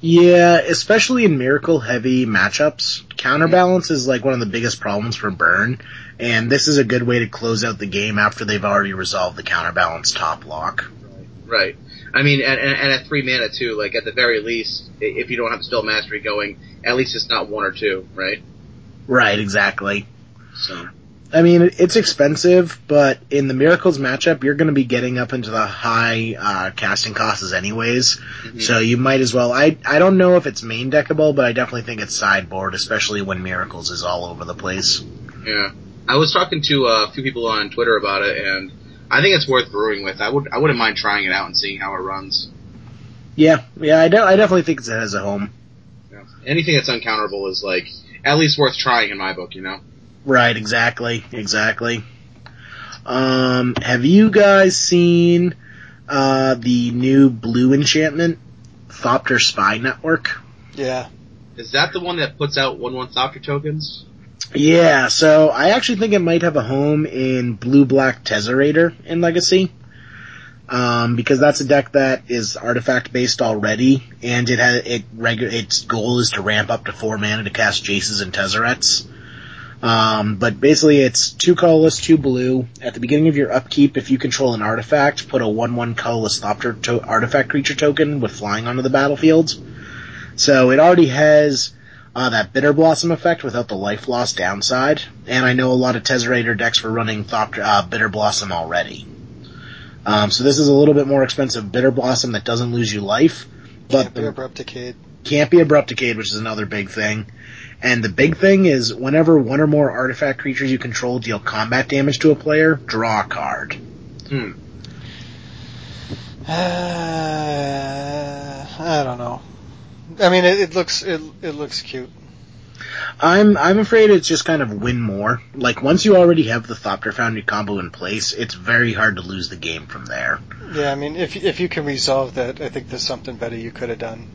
Yeah, especially in miracle heavy matchups, counterbalance is like one of the biggest problems for burn, and this is a good way to close out the game after they've already resolved the counterbalance top lock. Right. I mean, and, and, and at three mana too. Like at the very least, if you don't have spell mastery going, at least it's not one or two, right? Right, exactly. So I mean, it's expensive, but in the Miracles matchup, you're going to be getting up into the high uh, casting costs anyways. Mhm. So you might as well. I I don't know if it's main deckable, but I definitely think it's sideboard, especially when Miracles is all over the place. yeah, I was talking to uh, a few people on Twitter about it, and I think it's worth brewing with. I would I wouldn't mind trying it out and seeing how it runs. Yeah, yeah, I, de- I definitely think it has a home. Yeah. Anything that's uncounterable is like at least worth trying in my book, you know. Right, exactly, exactly. Um, have you guys seen uh, the new blue enchantment, Thopter Spy Network? Yeah. Is that the one that puts out one one Thopter tokens? Yeah, so I actually think it might have a home in Blue Black Tezzerator in Legacy. Um, because that's a deck that is artifact based already, and it has it regu- its goal is to ramp up to four mana to cast Jaces and Tezzerets. Um, but basically it's two colorless, two blue. At the beginning of your upkeep, if you control an artifact, put a 1-1 colorless Thopter to- artifact creature token with flying onto the battlefield. So it already has uh, that Bitter Blossom effect without the life loss downside, and I know a lot of Tezzerator decks were running Thopter, uh, Bitter Blossom already. Um, so this is a little bit more expensive Bitter Blossom that doesn't lose you life, but Can't be abrupt decayed. can't be abrupticade, which is another big thing. And the big thing is whenever one or more artifact creatures you control deal combat damage to a player, draw a card. Hmm. Uh, I don't know. I mean, it, it looks it, it looks cute. I'm I'm afraid it's just kind of win more. Like once you already have the Thopter Foundry combo in place, it's very hard to lose the game from there. Yeah, I mean, if if you can resolve that, I think there's something better you could have done.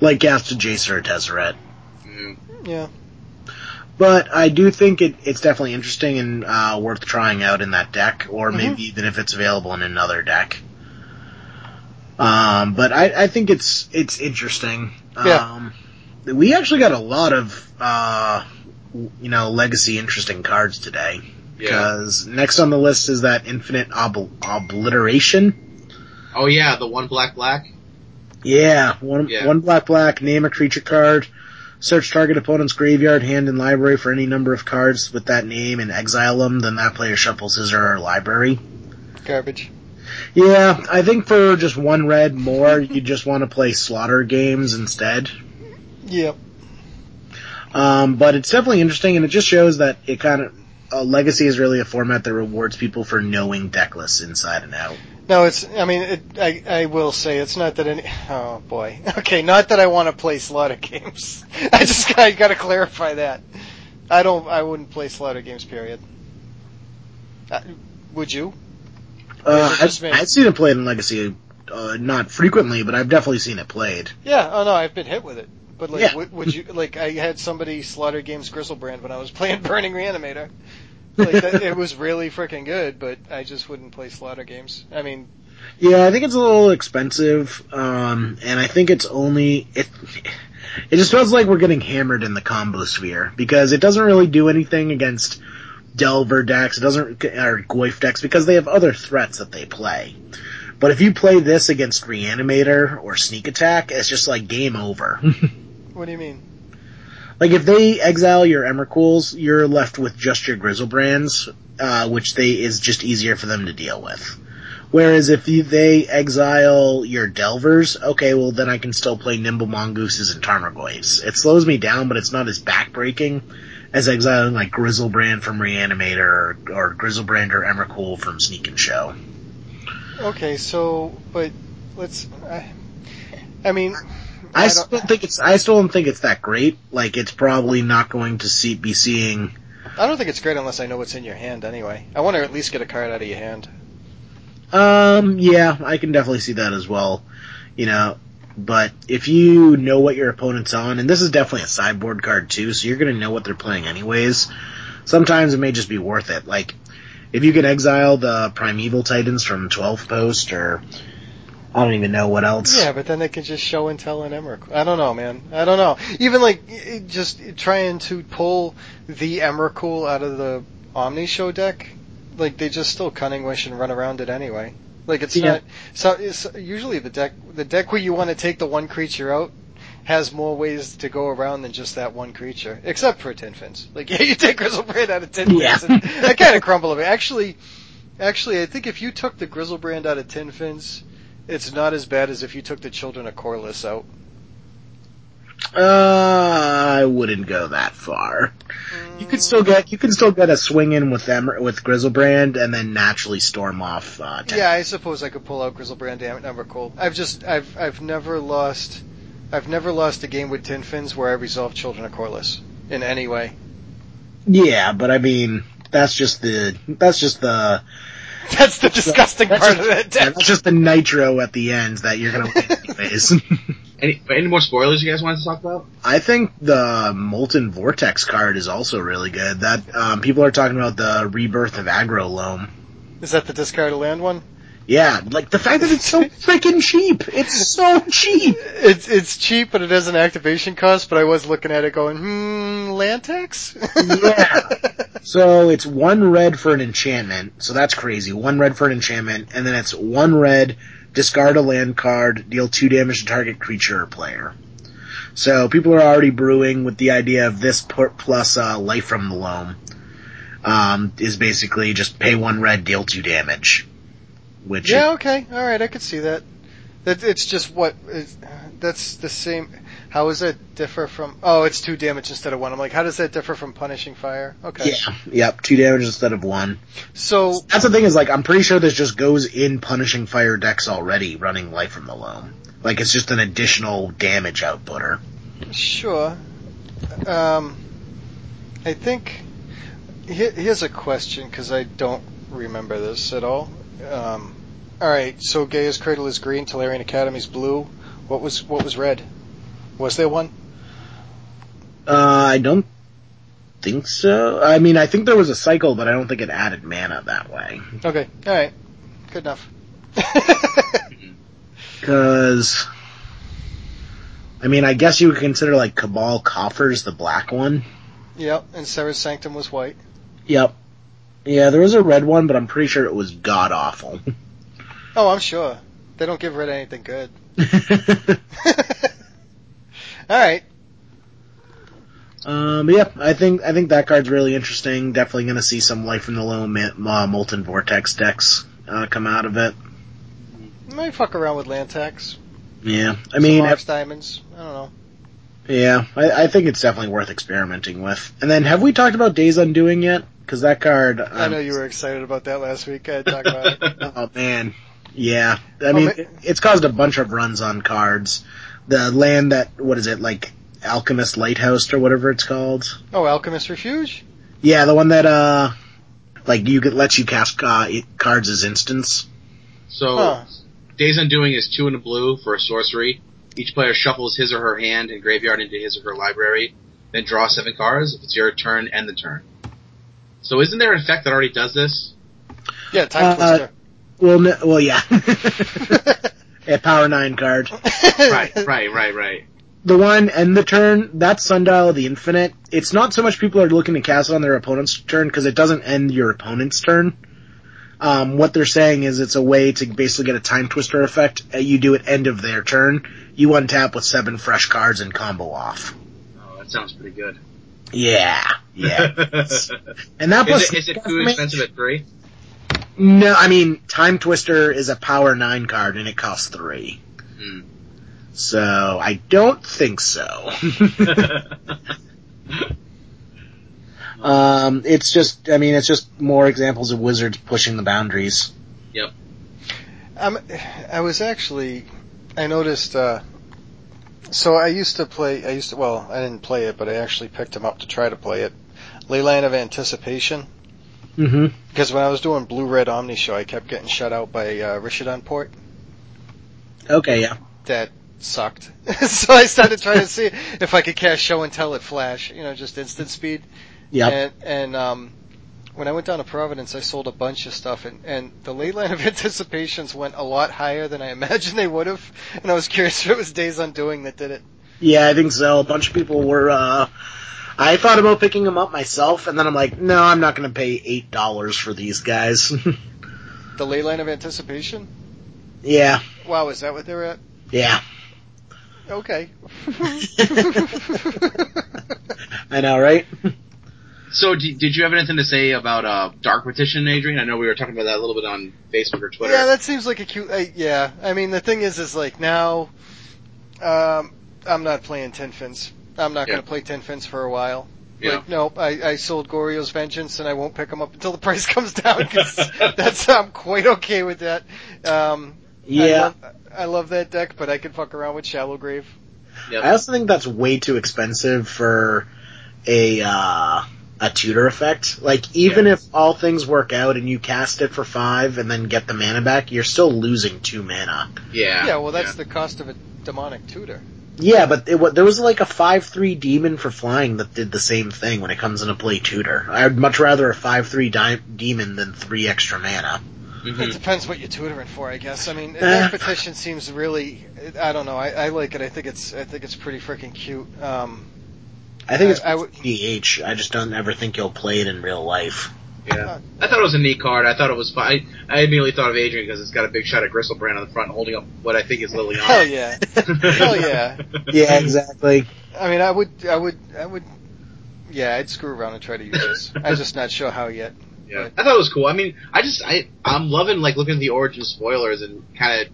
Like cast a Jace or a Tezzeret. Mm. Yeah. But I do think it, it's definitely interesting and uh, worth trying out in that deck, or Mhm. maybe even if it's available in another deck. Um, but I, I think it's it's interesting. Yeah. Um, we actually got a lot of uh, you know legacy interesting cards today. Yeah. Because next on the list is that infinite ob- obliteration. Oh yeah, the one black black. Yeah, one Yeah. one black black. Name a creature card. Search target opponent's graveyard, hand, and library for any number of cards with that name and exile them. Then that player shuffles his or her library. Garbage. Yeah, I think for just one red more, you just want to play slaughter games instead. Yep. Um, but it's definitely interesting, and it just shows that it kind of uh, legacy is really a format that rewards people for knowing deck lists inside and out. No, it's. I mean, it, I I will say it's not that any. Oh boy. Okay, not that I want to play slaughter games. I just I got to clarify that. I don't. I wouldn't play slaughter games. Period. Uh, would you? Uh, I've? I've seen it played in legacy, uh, not frequently, but I've definitely seen it played. Yeah. Oh no, I've been hit with it. But like, Yeah. would, would you like? I had somebody slaughter games Griselbrand when I was playing Burning Reanimator. Like that, it was really freaking good, but I just wouldn't play slaughter games. I mean, Yeah, I think it's a little expensive, um, and I think it's only it. It just feels like we're getting hammered in the combo sphere because it doesn't really do anything against Delver decks. It doesn't or Goyf decks because they have other threats that they play. But if you play this against Reanimator or Sneak Attack, it's just like game over. what do you mean? like if they exile your Emrakuls, you're left with just your Griselbrands, uh, which they is just easier for them to deal with. Whereas if you, they exile your Delvers, okay, well then I can still play Nimble Mongooses and Tarmogoyfs. It slows me down, but it's not as backbreaking as exiling like Griselbrand from Reanimator or, or Griselbrand or Emrakul from Sneak and Show. Okay, so but let's. I, I mean, I, I still don't, don't think it's. I still don't think it's that great. Like it's probably not going to see be seeing. I don't think it's great unless I know what's in your hand. Anyway, I want to at least get a card out of your hand. Um, yeah, I can definitely see that as well. You know, but if you know what your opponent's on, and this is definitely a sideboard card too, so you're gonna know what they're playing anyways. Sometimes it may just be worth it. Like if you can exile the Primeval Titans from 12th post, or I don't even know what else. Yeah, but then they can just show and tell in Emrakul. I don't know, man. I don't know. Even like just trying to pull the Emrakul out of the Omni Show deck, like they just still Cunning Wish and run around it anyway. Like it's Yeah. not. So it's usually the deck, the deck where you want to take the one creature out. Has more ways to go around than just that one creature, except for Tin Fins. Like, yeah, you take Griselbrand out of Tin Yeah. Fins, and I kind of crumble a bit. Actually, actually, I think if you took the Griselbrand out of Tin Fins, it's not as bad as if you took the Children of Korlis out. Uh, I wouldn't go that far. You could still get you can still get a swing in with them with Griselbrand and then naturally storm off. Uh, Yeah, I suppose I could pull out Griselbrand Damn Number Cool. I've just I've I've never lost I've never lost a game with Tin Fins where I resolved Children of Korlis in any way. yeah, but I mean that's just the that's just the That's the disgusting that's part just- of that yeah, that's just the nitro at the end that you're gonna win anyways. Any any more spoilers you guys wanted to talk about? I think the Molten Vortex card is also really good. That um, people are talking about the rebirth of Aggro Loam. Is that the discard of land one? Yeah, like the fact that it's so freaking cheap. It's so cheap. It's it's cheap, but it has an activation cost. But I was looking at it, going, hmm, land tax. Yeah. So it's one red for an enchantment, so that's crazy. One red for an enchantment, and then it's one red, discard a land card, deal two damage to target creature or player. So people are already brewing with the idea of this plus uh, life from the loam. Um, is basically just pay one red, deal two damage. Which Yeah, okay, all right, I could see that. That it's just what is, that's the same. How does that differ from? Oh, it's two damage instead of one. I'm like, how does that differ from punishing fire? Okay, yeah, yep, two damage instead of one. so That's the thing is like I'm pretty sure this just goes in punishing fire decks already running life from the loam. Like it's just an additional damage outputter. Sure. Um, I think here, here's a question because I don't remember this at all. Um, all right, so Gaia's Cradle is green, Tolarian Academy's blue. What was what was red? Was there one? Uh, I don't think so. I mean, I think there was a cycle, but I don't think it added mana that way. Okay, all right, good enough. Cause, I mean, I guess you would consider like Cabal Coffers the black one. yep, and Serra's Sanctum was white. Yep. Yeah, there was a red one, but I'm pretty sure it was god awful. Oh, I'm sure they don't give red anything good. all right, Um, yeah, I think I think that card's really interesting. Definitely going to see some life in the low uh, molten vortex decks uh, come out of it. might fuck around with land tax. Yeah, I mean, Some Mox diamonds. I don't know. yeah, I, I think it's definitely worth experimenting with. And then, have we talked about Days Undoing yet? Because that card, I um, know you were excited about that last week. I talked about it. Oh man, yeah. I Oh, mean, ma- it's caused a bunch of runs on cards. The land that what is it like Alchemist Lighthouse or whatever it's called? Oh, Alchemist Refuge. Yeah, the one that uh, like you could lets you cast uh, cards as instants. So, Huh. Days Undoing is two in a blue for a sorcery. Each player shuffles his or her hand and graveyard into his or her library, then draw seven cards. If it's your turn, end the turn. So isn't there an effect that already does this? Yeah, Time Uh, Twister. Well, no, well, yeah, a power nine card. right, right, right, right. The one and the turn that's Sundial of the Infinite. It's not so much people are looking to cast it on their opponent's turn because it doesn't end your opponent's turn. Um, what they're saying is it's a way to basically get a time twister effect. Uh, You do it end of their turn. You untap with seven fresh cards and combo off. Oh, that sounds pretty good. Yeah, yeah. and that plus is it, is it too expensive at three? No, I mean, Time Twister is a power 9 card and it costs 3. Hmm. So, I don't think so. um, it's just, I mean, it's just more examples of wizards pushing the boundaries. Um, I was actually, I noticed, uh, so I used to play, I used to, well, I didn't play it, but I actually picked him up to try to play it. Leyline of Anticipation. Hmm Because when I was doing Blue Red Omni Show, I kept getting shut out by uh, Rishadan Port. Okay, yeah. That sucked. so I started trying to see if I could cast Show and Tell at Flash, you know, just instant speed. Yep. And, and um, when I went down to Providence, I sold a bunch of stuff, and, and the Leyline of anticipations went a lot higher than I imagined they would have. And I was curious if it was Days Undoing that did it. Yeah, I think so. A bunch of people were, uh, I thought about picking them up myself, and then I'm like, no, I'm not gonna pay $8 for these guys. The Leyline of anticipation. yeah, Wow, is that what they're at? yeah. Okay. I know, right? So, d- did you have anything to say about uh, Dark Petition, Adrian? I know we were talking about that a little bit on Facebook or Twitter. Yeah, that seems like a cute. Uh, yeah, I mean the thing is, is like now, um, I'm not playing Tin Fins. I'm not Yeah. going to play Tin Fins for a while. Yeah. Like, nope, I, I sold Goryo's Vengeance and I won't pick them up until the price comes down because that's I'm quite okay with that. Um, I Yeah. love, I love that deck, but I can fuck around with Shallow Grave. Yep. I also think that's way too expensive for a, uh, a tutor effect. Like, even if all things work out and you cast it for five and then get the mana back, you're still losing two mana. yeah. Yeah, well that's the cost of a demonic tutor. Yeah, but it, there was like a 5-3 demon for flying that did the same thing when it comes into play tutor. I'd much rather a 5-3 di- demon than three extra mana. It Mhm. depends what you're tutoring for, I guess. I mean, Eh. that petition seems really. I don't know. I, I like it. I think it's. I think it's pretty freaking cute. Um, I think it's I- I would- DH. I just don't ever think you'll play it in real life. Yeah. I thought it was a neat card. I thought it was fun. I, I immediately thought of Adrian because it's got a big shot of Griselbrand on the front holding up what I think is Liliana. hell yeah. Hell yeah. Yeah, exactly. I mean, I would. I would. I would. Yeah, I'd screw around and try to use this. I'm just not sure how yet. Yeah, I thought it was cool. I mean, I just I I'm loving like looking at the origin spoilers and kind of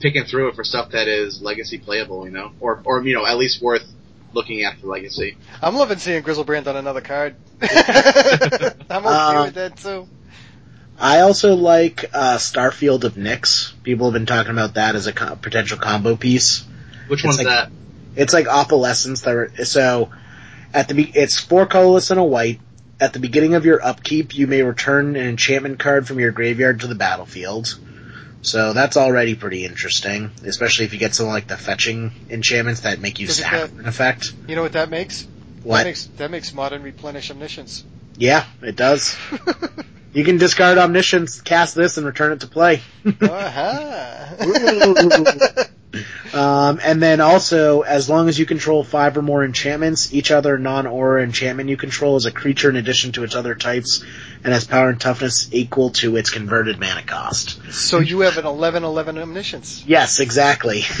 picking through it for stuff that is legacy playable, you know, or or you know at least worth looking at for legacy. I'm loving seeing Griselbrand on another card. I'm okay Uh, with that too. I also like uh, Starfield of Nyx. People have been talking about that as a co- potential combo piece. Which It's one's like- that? It's like opalescence. That were, so at the be- it's four colorless and a white. At the beginning of your upkeep, you may return an enchantment card from your graveyard to the battlefield. So that's already pretty interesting, especially if you get something like the fetching enchantments that make you sack an effect. You know what that makes? That What? makes that makes modern replenish omniscience. Yeah, it does. You can discard omniscience, cast this, and return it to play. uh-huh. Um, and then also, as long as you control five or more enchantments, each other non-aura enchantment you control is a creature in addition to its other types, and has power and toughness equal to its converted mana cost. so you have an 11-11 omniscience. Yes, exactly.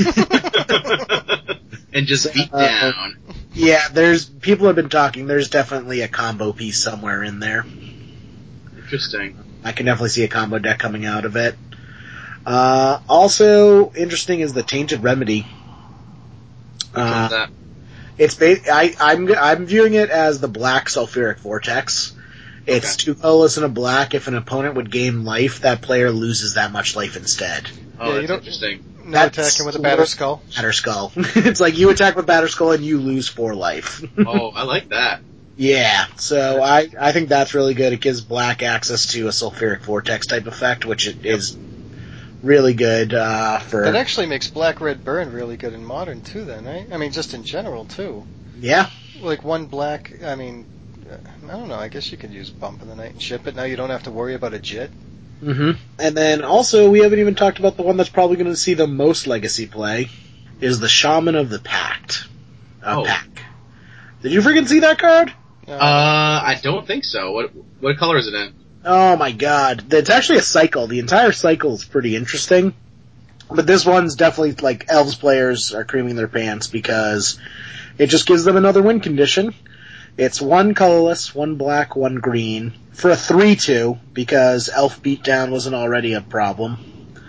and just beat Uh, down. yeah, there's people have been talking. There's definitely a combo piece somewhere in there. Interesting. I can definitely see a combo deck coming out of it. Uh, also interesting is the Tainted Remedy. Uh, that? It's ba- I, I'm I'm viewing it as the black sulfuric vortex. It's Okay. two colorless and a black. If an opponent would gain life, that player loses that much life instead. Oh, yeah, that's don't- interesting. No That's- attacking with a Batterskull. Batter Skull. it's like you attack with Batterskull and you lose four life. Oh, I like that. Yeah, so I I think that's really good. It gives black access to a sulfuric vortex type effect, which is really good uh, for. That actually makes black red burn really good in modern too. Then, right? I mean, just in general too. yeah, Like one black. I mean, uh, I don't know. I guess you could use bump in the night and ship it. Now you don't have to worry about a jit. hmm And then also, we haven't even talked about the one that's probably going to see the most legacy play, is the Shaman of the Pack. Uh, Oh. Pack. Did you freaking see that card? Uh, Uh, I don't think so. What what color is it in? Oh my god. It's actually a cycle. The entire cycle is pretty interesting. But this one's definitely like elves players are creaming their pants because it just gives them another win condition. It's one colorless, one black, one green for a 3-2 because elf beatdown wasn't already a problem.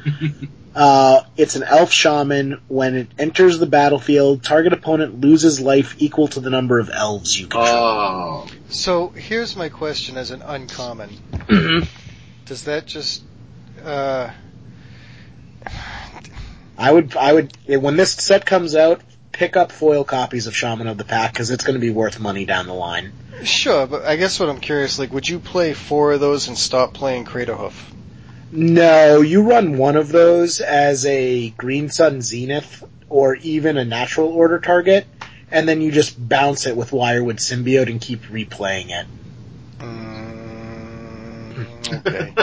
uh, it's an elf shaman. When it enters the battlefield, target opponent loses life equal to the number of elves you control. Oh. So here's my question as an uncommon. Mhm. Does that just uh I would, I would, when this set comes out, pick up foil copies of Shaman of the Pack because it's going to be worth money down the line. sure, but I guess what I'm curious like would you play four of those and stop playing Craterhoof? No, you run one of those as a Green Sun Zenith or even a natural order target, and then you just bounce it with Wirewood Symbiote and keep replaying it. Mm, okay.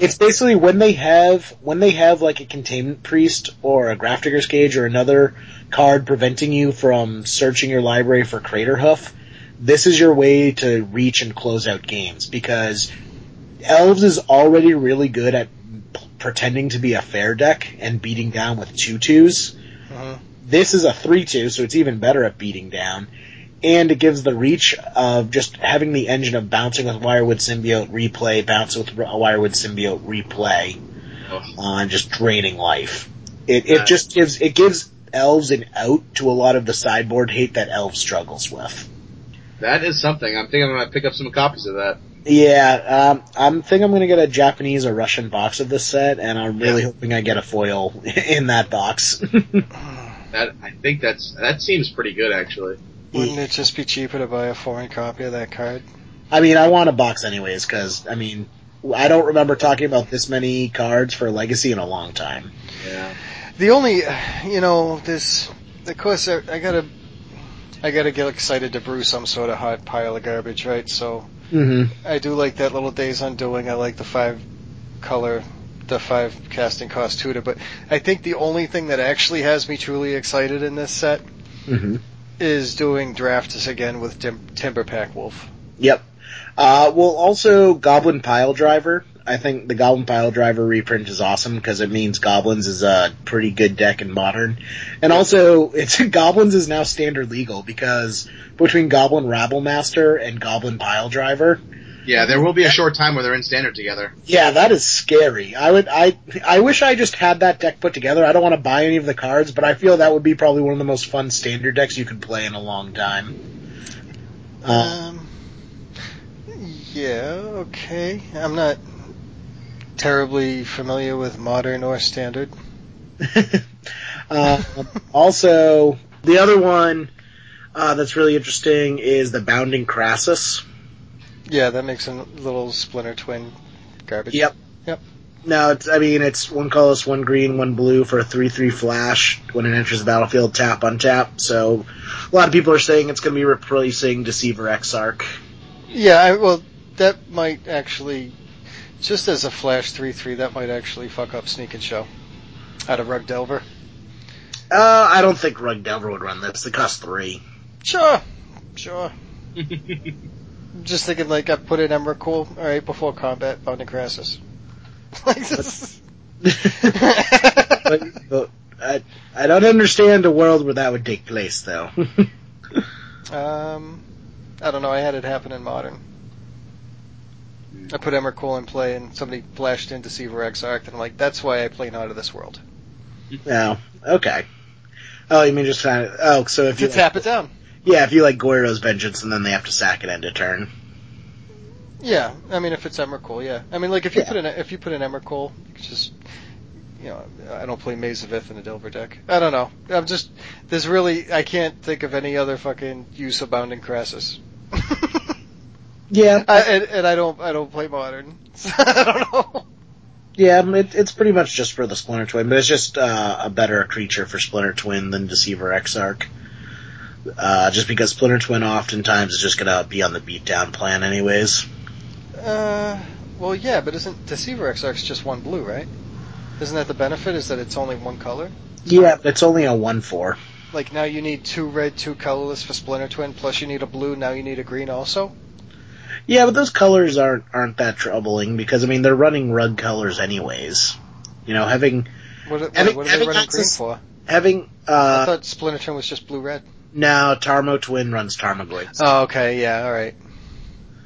It's basically when they have when they have like a containment priest or a Grafdigger's Cage or another card preventing you from searching your library for Craterhoof, this is your way to reach and close out games because Elves is already really good at p- pretending to be a fair deck and beating down with two twos. Mhm. This is a three two, so it's even better at beating down. And it gives the reach of just having the engine of bouncing with Wirewood Symbiote, replay, bounce with Wirewood Symbiote, replay, on just draining life. It it Nice. just gives it gives elves an out to a lot of the sideboard hate that elves struggles with. That is something. I'm thinking I'm gonna pick up some copies of that. Yeah, um, I'm think I'm gonna get a Japanese or Russian box of this set, and I'm really Yeah. hoping I get a foil in that box. That I think that's that seems pretty good actually. Wouldn't it just be cheaper to buy a foreign copy of that card? I mean, I want a box anyways, because I mean, I don't remember talking about this many cards for Legacy in a long time. Yeah. The only, you know, this, of course, I, I gotta, I gotta get excited to brew some sort of hot pile of garbage, right? So Mm-hmm. I do like that little Days Undoing. I like the five color, the five casting cost tutor. But I think the only thing that actually has me truly excited in this set Mm-hmm. is doing drafts again with Tim, Timberpack Wolf. Yep. Uh, well, also Goblin Piledriver. I think the Goblin Piledriver reprint is awesome because it means Goblins is a pretty good deck in Modern, and also it's Goblins is now standard legal because between Goblin Rabblemaster and Goblin Piledriver, Yeah, there will be a short time where they're in standard together. yeah, that is scary. I would, I, I wish I just had that deck put together. I don't want to buy any of the cards, but I feel that would be probably one of the most fun standard decks you could play in a long time. Uh, Um, yeah, okay. I'm not terribly familiar with modern or standard. uh, also, the other one uh, that's really interesting is the Bounding Krasis. Yeah, that makes a little Splinter Twin garbage. Yep. Yep. Now, it's, I mean, it's one colorless, one green, one blue for a 3-3 flash. When it enters the battlefield, tap, untap. So, a lot of people are saying it's going to be replacing Deceiver Exarch. Yeah, I, well, that might actually, just as a flash 3-3, that might actually fuck up Sneak and Show out of Rug Delver. Uh, I don't think Rug Delver would run this. They cost three. Sure, sure. Just thinking like I put in Emrakul, alright, before combat, Bounding Krasis. like this. but, but I, I don't understand a world where that would take place, though. Um, I don't know. I had it happen in modern. I put Emrakul in play, and somebody flashed in Deceiver Exarch, and I'm like, that's why I play Not of This World. no, okay. Oh, you mean just kind of? Oh, so if you tap it down. Yeah, if you like Goryo's Vengeance, and then they have to sack it end of turn. Yeah, I mean, if it's Emrakul, yeah. I mean, like if you Yeah. put in if you put in Emrakul, you just you know, I don't play Maze of Ith in a Delver deck. I don't know. I'm just there's really I can't think of any other fucking use of Bounding Krasis. Yeah, I, and, and I don't I don't play modern. So I don't know. yeah, it, it's pretty much just for the Splinter Twin, but it's just uh, a better creature for Splinter Twin than Deceiver Exarch. Uh, just because Splinter Twin oftentimes is just gonna be on the beatdown plan anyways. Uh, well, yeah, but isn't Deceiver Exarch just one blue, right? Isn't that the benefit? Is that it's only one color? Yeah, but it's only a 1-4. Like now you need two red, two colorless for Splinter Twin, plus you need a blue. Now you need a green also. Yeah, but those colors aren't aren't that troubling because I mean they're running rug colors anyways. You know, having What, what, Having- what are they having running access- green for? having I uh thought Splinter Twin was just blue red. Now Tarmo Twin runs Tarmogoyfs. Oh, okay, yeah, all right.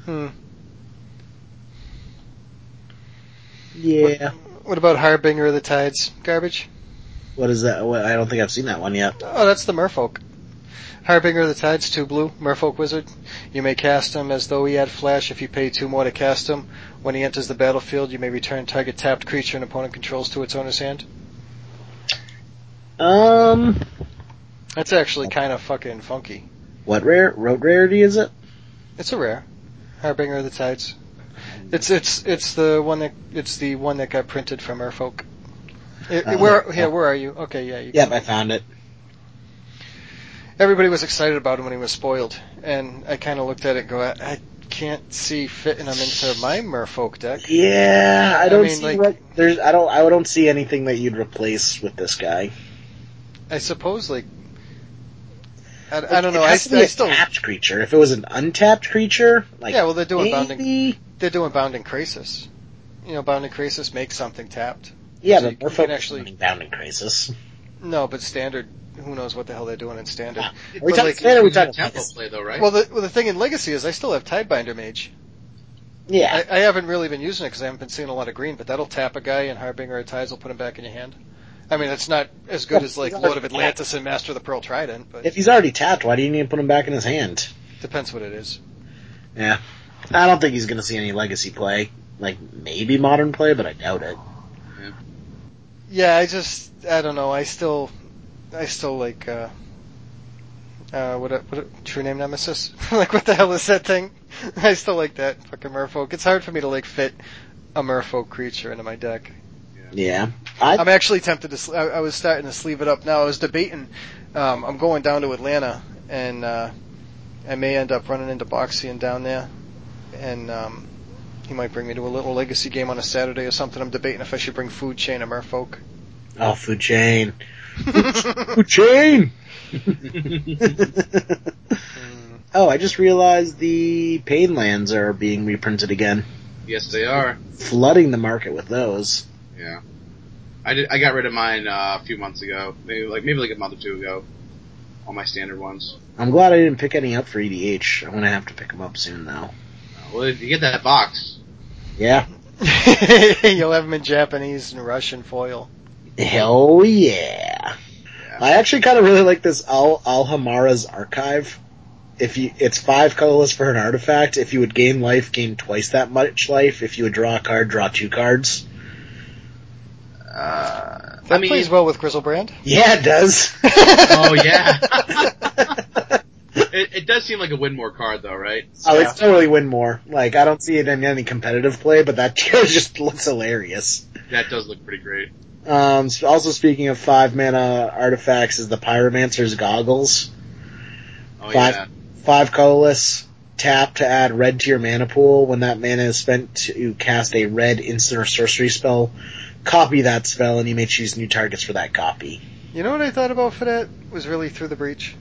Hmm. yeah. What about Harbinger of the Tides? Garbage? What is that? What, I don't think I've seen that one yet. Oh, that's the Merfolk. Harbinger of the Tides, two blue, Merfolk Wizard. You may cast him as though he had flash if you pay two more to cast him. When he enters the battlefield, you may return target tapped creature an opponent controls to its owner's hand. Um, That's actually kind of fucking funky. what rare? Road rarity is it? It's a rare. Harbinger of the Tides. It's it's it's the one that it's the one that got printed from Merfolk. It, Uh, where yeah. where are you? Okay, yeah. You Yep, I found it. everybody was excited about him when he was spoiled, and I kind of looked at it and go, I, I can't see fitting him into my Merfolk deck. Yeah, I I don't mean, see like- what there's. I don't. I don't see anything that you'd replace with this guy. I suppose, like, I, I don't it know. I, has to be I a still, tapped creature. If it was an untapped creature, like yeah. Well, they're doing bounding. maybe. They're doing Bounding Krasis. You know, Bounding Krasis makes something tapped. Yeah, So but you we're can focusing actually- on Bounding Krasis. No, but standard. Who knows what the hell they're doing in standard? Are we But, talking like, standard? we It's a talking tempo play though, right? Well, the well, the thing in Legacy is I still have Tidebinder Mage. Yeah, I, I haven't really been using it because I haven't been seeing a lot of green, but that'll tap a guy and Harbinger or Tides will put him back in your hand. I mean, it's not as good as like Lord of Atlantis and Master of the Pearl Trident, but if he's already tapped, why do you need to put him back in his hand? depends what it is. Yeah, I don't think he's going to see any legacy play. Like maybe modern play, but I doubt it. Yeah, I just I don't know. I still I still like uh uh what a, what a, true name nemesis. like what the hell is that thing? I still like that fucking merfolk. It's hard for me to like fit a merfolk creature into my deck. Yeah, I I'm actually tempted to. Sl- I, I was starting to sleeve it up. Now I was debating. Um, I'm going down to Atlanta, and uh, I may end up running into Boxian down there, and um, he might bring me to a little legacy game on a Saturday or something. I'm debating if I should bring Food Chain or Merfolk. oh food chain, food chain. oh, I just realized the pain lands are being reprinted again, yes, they are. flooding the market with those. Yeah. I did. I got rid of mine uh, a few months ago, maybe like maybe like a month or two ago. All my standard ones. I'm glad I didn't pick any up for EDH. I'm gonna have to pick them up soon though. Uh, well, if you get that box, Yeah, You'll have them in Japanese and Russian foil. hell yeah. Yeah. I actually kind of really like this Al Alhammarret's archive. If you, it's five colorless for an artifact. If you would gain life, gain twice that much life. If you would draw a card, draw two cards. Uh, That I mean, plays well with Griselbrand. Yeah, it does. oh yeah. it, it does seem like a win more card though, right? Oh, it's totally win more. Like, I don't see it in any competitive play, but that just looks hilarious. That does look pretty great. Um, s- also speaking of five mana artifacts is the Pyromancer's Goggles. Oh Five. yeah. Five colorless, tap to add red to your mana pool. When that mana is spent to cast a red instant or sorcery spell, copy that spell and you may choose new targets for that copy. You know what I thought about for that was really through the breach.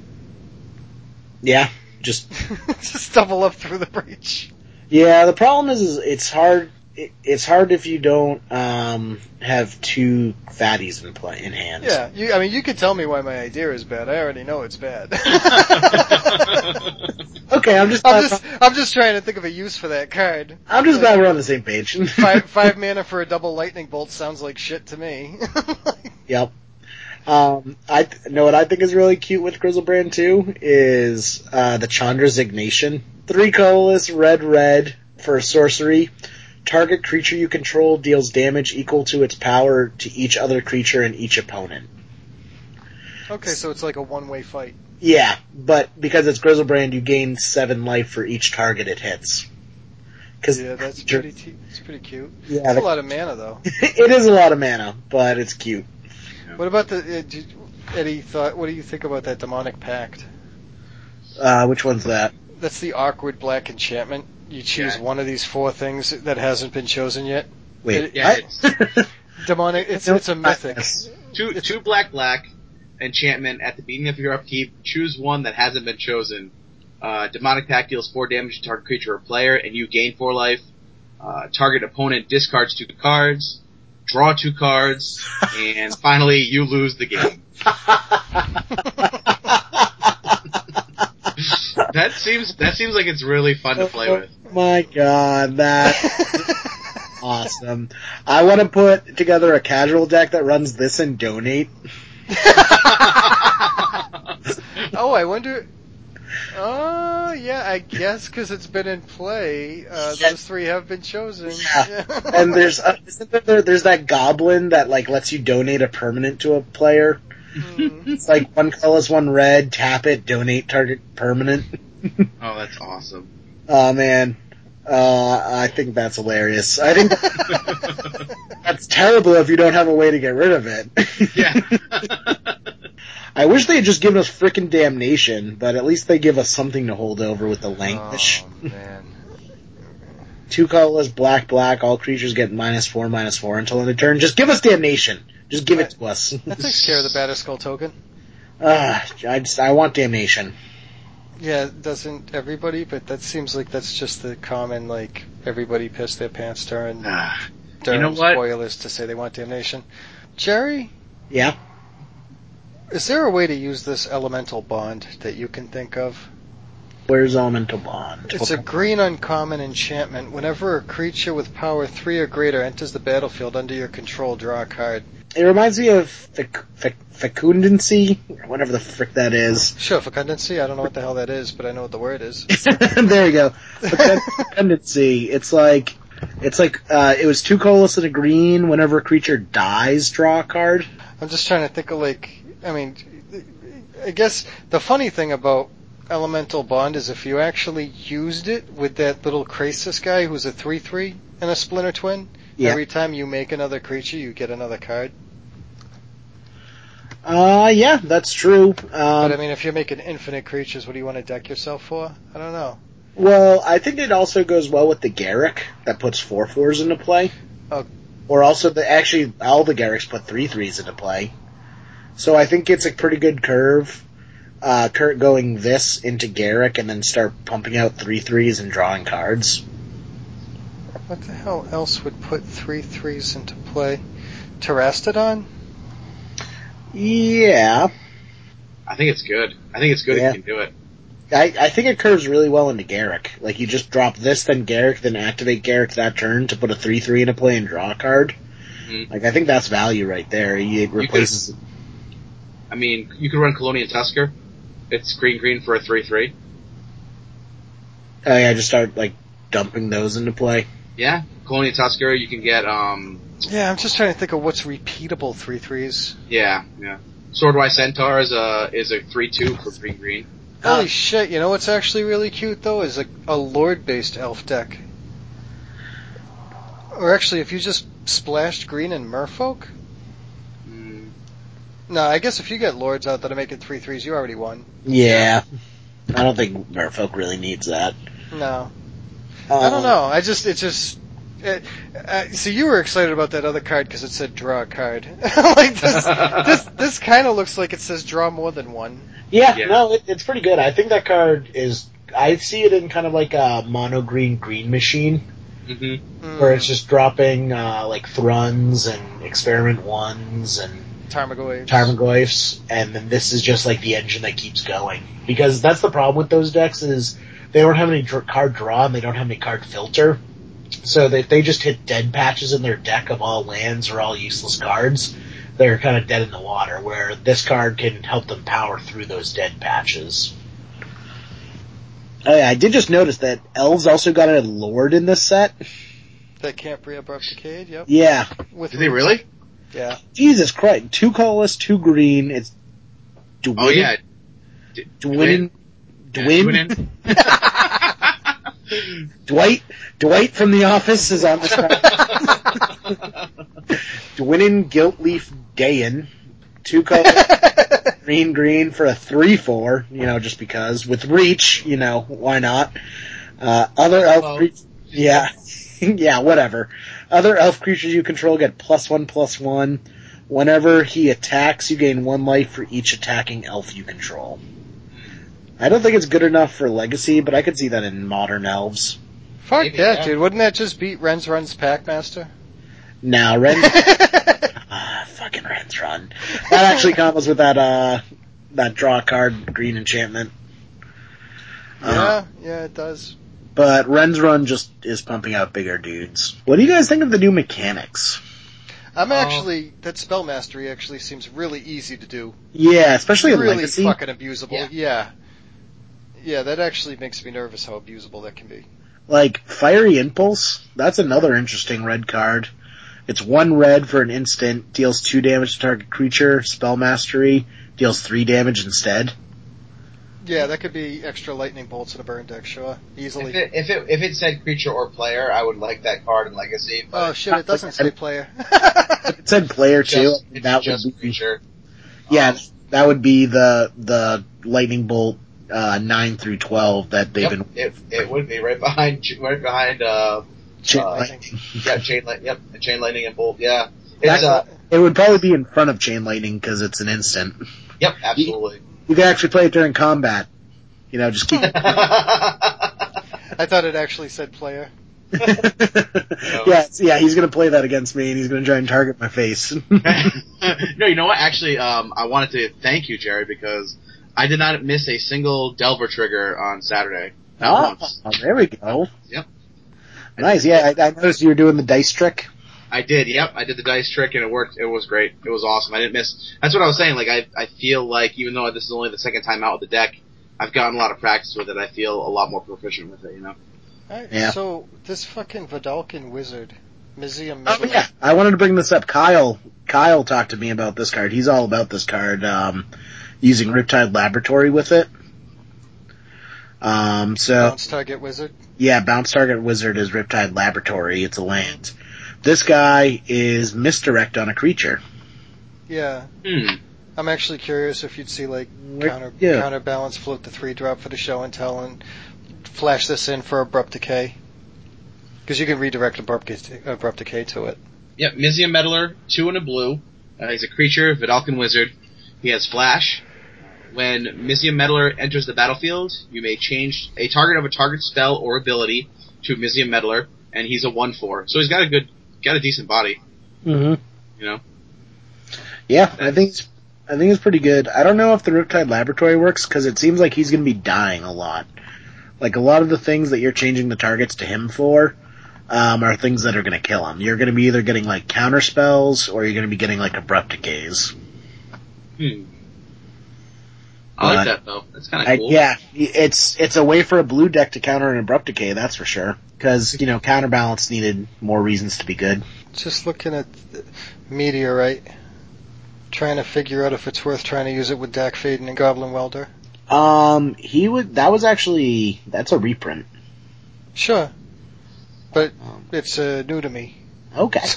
Yeah, just, Just double up through the breach. yeah, the problem is, is it's hard, it, it's hard if you don't, um, have two fatties in play, in hand. Yeah, you, I mean, you could tell me why my idea is bad. I already know it's bad. Okay, I'm just, I'm glad, just, I'm just trying to think of a use for that card. I'm just glad we're on the same page. Five, five mana for a double lightning bolt sounds like shit to me. Yep. Um, I th- know what I think is really cute with Griselbrand too is uh, the Chandra's Ignition. Three colorless, red, red for sorcery. Target creature you control deals damage equal to its power to each other creature and each opponent. okay, so it's like a one-way fight. Yeah, but because it's Griselbrand, you gain seven life for each target it hits. Cause Yeah, that's pretty, t- it's pretty cute. yeah, That's a lot of mana though. it is a lot of mana, but it's cute. What about the, uh, did, Eddie thought, what do you think about that demonic pact? Uh, which one's that? That's the awkward black enchantment. You choose Yeah. one of these four things that hasn't been chosen yet. Wait, It- yeah, what? Demonic, it's, it's a mythic. Two two black black enchantment at the beginning of your upkeep. Choose one that hasn't been chosen. Uh, demonic pact deals four damage to target creature or player, and you gain four life. Uh, target opponent discards two cards. draw two cards, and finally you lose the game. that seems that seems like it's really fun to play with. Oh my god, that awesome. I want to put together a casual deck that runs this and donate. Oh, I wonder. Oh, yeah, I guess because it's been in play, uh, Yeah. those three have been chosen. Yeah. And there's uh, isn't there, there's that goblin that like lets you donate a permanent to a player. Hmm. It's like one colorless, one red, tap it, donate target permanent. Oh, that's awesome. Oh man, uh, I think that's hilarious. I think that's terrible if you don't have a way to get rid of it. yeah. I wish they had just given us frickin' damnation, but at least they give us something to hold over with the language. Oh, man. Two colorless, black, black, all creatures get minus four, minus four until end of turn. Just give us damnation. Just give it to us. That takes care of the Batterskull token. Ah, I just, I want damnation. Yeah, doesn't everybody? But that seems like that's just the common, like, everybody pissed their pants during, Ah, during know what? spoilers to say they want damnation. Jerry, Yeah? is there a way to use this elemental bond that you can think of? Where's Elemental Bond? It's a green uncommon enchantment. Whenever a creature with power 3 or greater enters the battlefield under your control, draw a card. It reminds me of fec- fec- fecundancy, whatever the frick that is. Sure, fecundancy, I don't know what the hell that is, but I know what the word is. there you go. Fecund- Fecundancy. It's like, it's like, uh, it was two colorless and a green. Whenever a creature dies, draw a card. I'm just trying to think of like, I mean, I guess the funny thing about Elemental Bond is if you actually used it with that little Krasis guy who's a 3-3 and a Splinter Twin, Yeah. every time you make another creature, you get another card. Uh, yeah, that's true. But I Um, mean, if you're making infinite creatures, what do you want to deck yourself for? I don't know. well, I think it also goes well with the Garruk that puts four fours into play. Oh. Or also the, actually, all the Garruks put three threes into play. So I think it's a pretty good curve. Uh, Kurt going this into Garruk and then start pumping out three threes and drawing cards. What the hell else would put three threes into play? Terastodon? Yeah. I think it's good. I think it's good Yeah. if you can do it. I, I think it curves really well into Garruk. Like you just drop this, then Garruk, then activate Garruk that turn to put a three three into play and draw a card. Mhm. Like I think that's value right there. He replaces. I mean, you could run Kalonian Tusker. It's green green for a three three. Oh yeah, just start like dumping those into play. Yeah, Kalonian Tusker. You can get um. Yeah, I'm just trying to think of what's repeatable three threes. Yeah, yeah. Swordwise Centaur is a is a three two for three green. Holy shit, you know what's actually really cute though is a, a lord based elf deck. Or actually if you just splashed green and merfolk? Mm, No, I guess if you get lords out that are making three threes, you already won. Yeah, I don't think Merfolk really needs that. No. Um, I don't know. I just, it just, it, uh, so you were excited about that other card because it said draw a card. like this, this, this kind of looks like it says draw more than one. Yeah, Yeah. no, it, it's pretty good. I think that card is. I see it in kind of like a mono green green machine. hmm Mm, where it's just dropping uh, like Thruns and Experiment Ones and Tarmogoyfs. Tarmogoyfs, and then this is just like the engine that keeps going. Because that's the problem with those decks is they don't have any dr- card draw and they don't have any card filter. So that they just hit dead patches in their deck of all lands or all useless cards, they're kind of dead in the water. Where this card can help them power through those dead patches. Oh yeah, I did just notice that elves also got a lord in this set. That can't pre abrupt decayed, yep. Yeah, With Did they really? Yeah. Jesus Christ, two colorless, two green. It's Dwin, Oh yeah. D- Dwin, Yeah, Dwin, Dwight, Dwight from The Office is on this card. Dwynen Gilt-Leaf Daen, two colors, green, green for a three four. You know, just because with reach, you know, why not? Uh, other elf Hello. creatures, yeah, yeah, whatever. Other elf creatures you control get plus one plus one. Whenever he attacks, you gain one life for each attacking elf you control. I don't think it's good enough for Legacy, but I could see that in modern elves. Fuck Maybe, that, yeah. dude. Wouldn't that just beat Wren's Run's Packmaster? No, Wren. ah, fucking Wren's Run. That actually combos with that uh that draw card green enchantment. Uh, yeah, yeah, it does. but Wren's Run just is pumping out bigger dudes. What do you guys think of the new mechanics? I'm Oh. actually that spell mastery actually seems really easy to do. Yeah, especially in really Legacy. fucking abusable. Yeah. Yeah. Yeah. that actually makes me nervous how abusable that can be. Like Fiery Impulse, that's another interesting red card. It's one red for an instant, deals two damage to target creature, spell mastery, deals three damage instead. Yeah, that could be extra lightning bolts in a burn deck, sure, easily. If it, if it if it said creature or player, I would like that card in Legacy. But oh shit, it doesn't say player. It said player it's too. just, that just would be creature. yeah, Um, that would be the the lightning bolt uh, nine through twelve that they've yep, been it, it would be right behind right behind uh chain uh, lightning. yeah chain light yep chain lightning and bolt yeah it's uh It would probably be in front of chain lightning because it's an instant. yep absolutely. You can actually play it during combat. You know, just keep. I thought it actually said player. yeah, yeah, he's gonna play that against me, and he's gonna try and target my face. no, you know what? Actually, um, I wanted to thank you, Jerry, because I did not miss a single Delver trigger on Saturday. Not once. oh, there we go. Yep. Nice. Yeah, I, I noticed you were doing the dice trick. I did. Yep, I did the dice trick and it worked. It was great. It was awesome. I didn't miss. That's what I was saying. Like I, I feel like even though this is only the second time out with the deck, I've gotten a lot of practice with it. I feel a lot more proficient with it. You know. Alright, Yeah. So this fucking Vedalken wizard, Mizzium Oh yeah, I wanted to bring this up. Kyle, Kyle talked to me about this card. He's all about this card. Um, using Riptide Laboratory with it. Um, so bounce target wizard. yeah, bounce target wizard is Riptide Laboratory. It's a land. This guy is misdirect on a creature. Yeah. Hmm. I'm actually curious if you'd see like Where- counter yeah. counterbalance float the three drop for the show and tell and flash this in for abrupt decay. Because you can redirect abrupt, Decay- abrupt decay to it. Yep. Mizzium Meddler, two and a blue. Uh, he's a creature, Vedalken wizard. He has flash. When Mizzium Meddler enters the battlefield, you may change a target of a target spell or ability to Mizzium Meddler, and he's a one-four. So he's got a good, got a decent body. Mm-hmm. You know. Yeah, I think it's, I think it's pretty good. I don't know if the Riptide Laboratory works because it seems like he's going to be dying a lot. Like a lot of the things that you're changing the targets to him for um, are things that are going to kill him. You're going to be either getting like counter spells or you're going to be getting like abrupt decays. Hmm. I like But- that though. That's kind of cool. yeah, it's it's a way for a blue deck to counter an abrupt decay. That's for sure. Because you know counterbalance needed more reasons to be good. Just looking at Meteorite, trying to figure out if it's worth trying to use it with Dack Fayden and Goblin Welder. Um, he would. That was actually that's a reprint. Sure. But Um, it's uh, new to me. okay.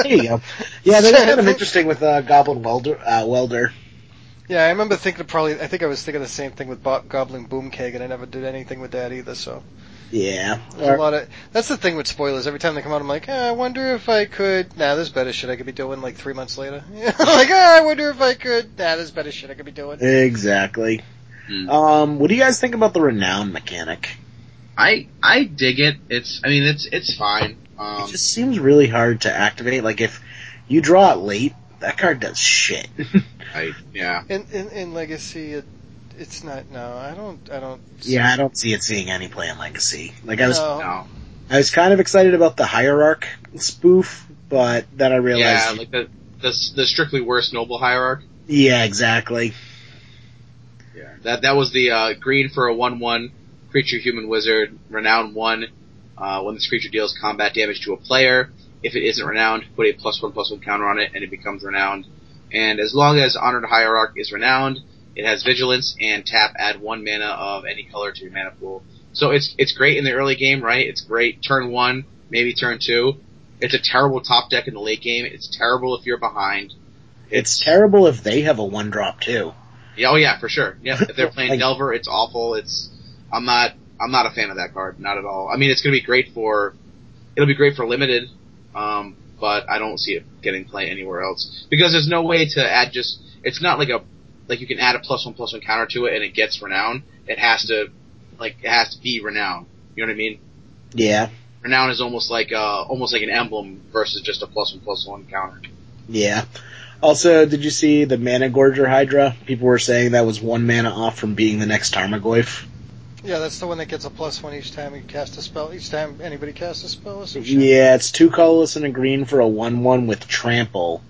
There you go. Yeah, that's kind of interesting with uh, Goblin Welder. Uh, Welder. Yeah, I remember thinking probably. I think I was thinking the same thing with Bo- Goblin Boomkeg, and I never did anything with that either. So Yeah. there's a lot of. That's the thing with spoilers. Every time they come out, I'm like, eh, I wonder if I could. Nah, there's better shit I could be doing. Like three months later, like, ah, I wonder if I could. Nah, there's better shit I could be doing. Exactly. Hmm. Um, what do you guys think about the renown mechanic? I I dig it. It's I mean it's it's fine. Um, It just seems really hard to activate. Like if you draw it late, that card does shit. I yeah. In in, in Legacy, it, it's not. No, I don't. I don't. yeah, I don't see it seeing any play in Legacy. Like I was, No. No. I was kind of excited about the Hierarch spoof, but then I realized. Yeah, realized, like the the the strictly worst noble hierarch. yeah, exactly. Yeah. That that was the uh, green for a one one creature human wizard renown one. Uh, when this creature deals combat damage to a player, if it isn't renowned, put a plus one plus one counter on it, and it becomes renowned. And as long as honored hierarch is renowned, it has vigilance and tap add one mana of any color to your mana pool. So it's it's great in the early game, right? It's great turn one, maybe turn two. It's a terrible top deck in the late game. It's terrible if you're behind. It's terrible if they have a one drop too. Yeah, oh yeah, for sure. Yeah, if they're playing Like- Delver, it's awful. It's I'm not I'm not a fan of that card, not at all. I mean, it's going to be great for it'll be great for limited, um, but I don't see it getting play anywhere else because there's no way to add just. It's not like a like you can add a plus one plus one counter to it and it gets renown. It has to like it has to be renown. You know what I mean? Yeah. renown is almost like uh almost like an emblem versus just a plus one plus one counter. Yeah. Also, did you see the Managorger Hydra? People were saying that was one mana off from being the next Tarmogoyf. Yeah, that's the one that gets a plus one each time you cast a spell. Each time anybody casts a spell. Or some shit. Yeah, it's two colorless and a green for a one-one with trample.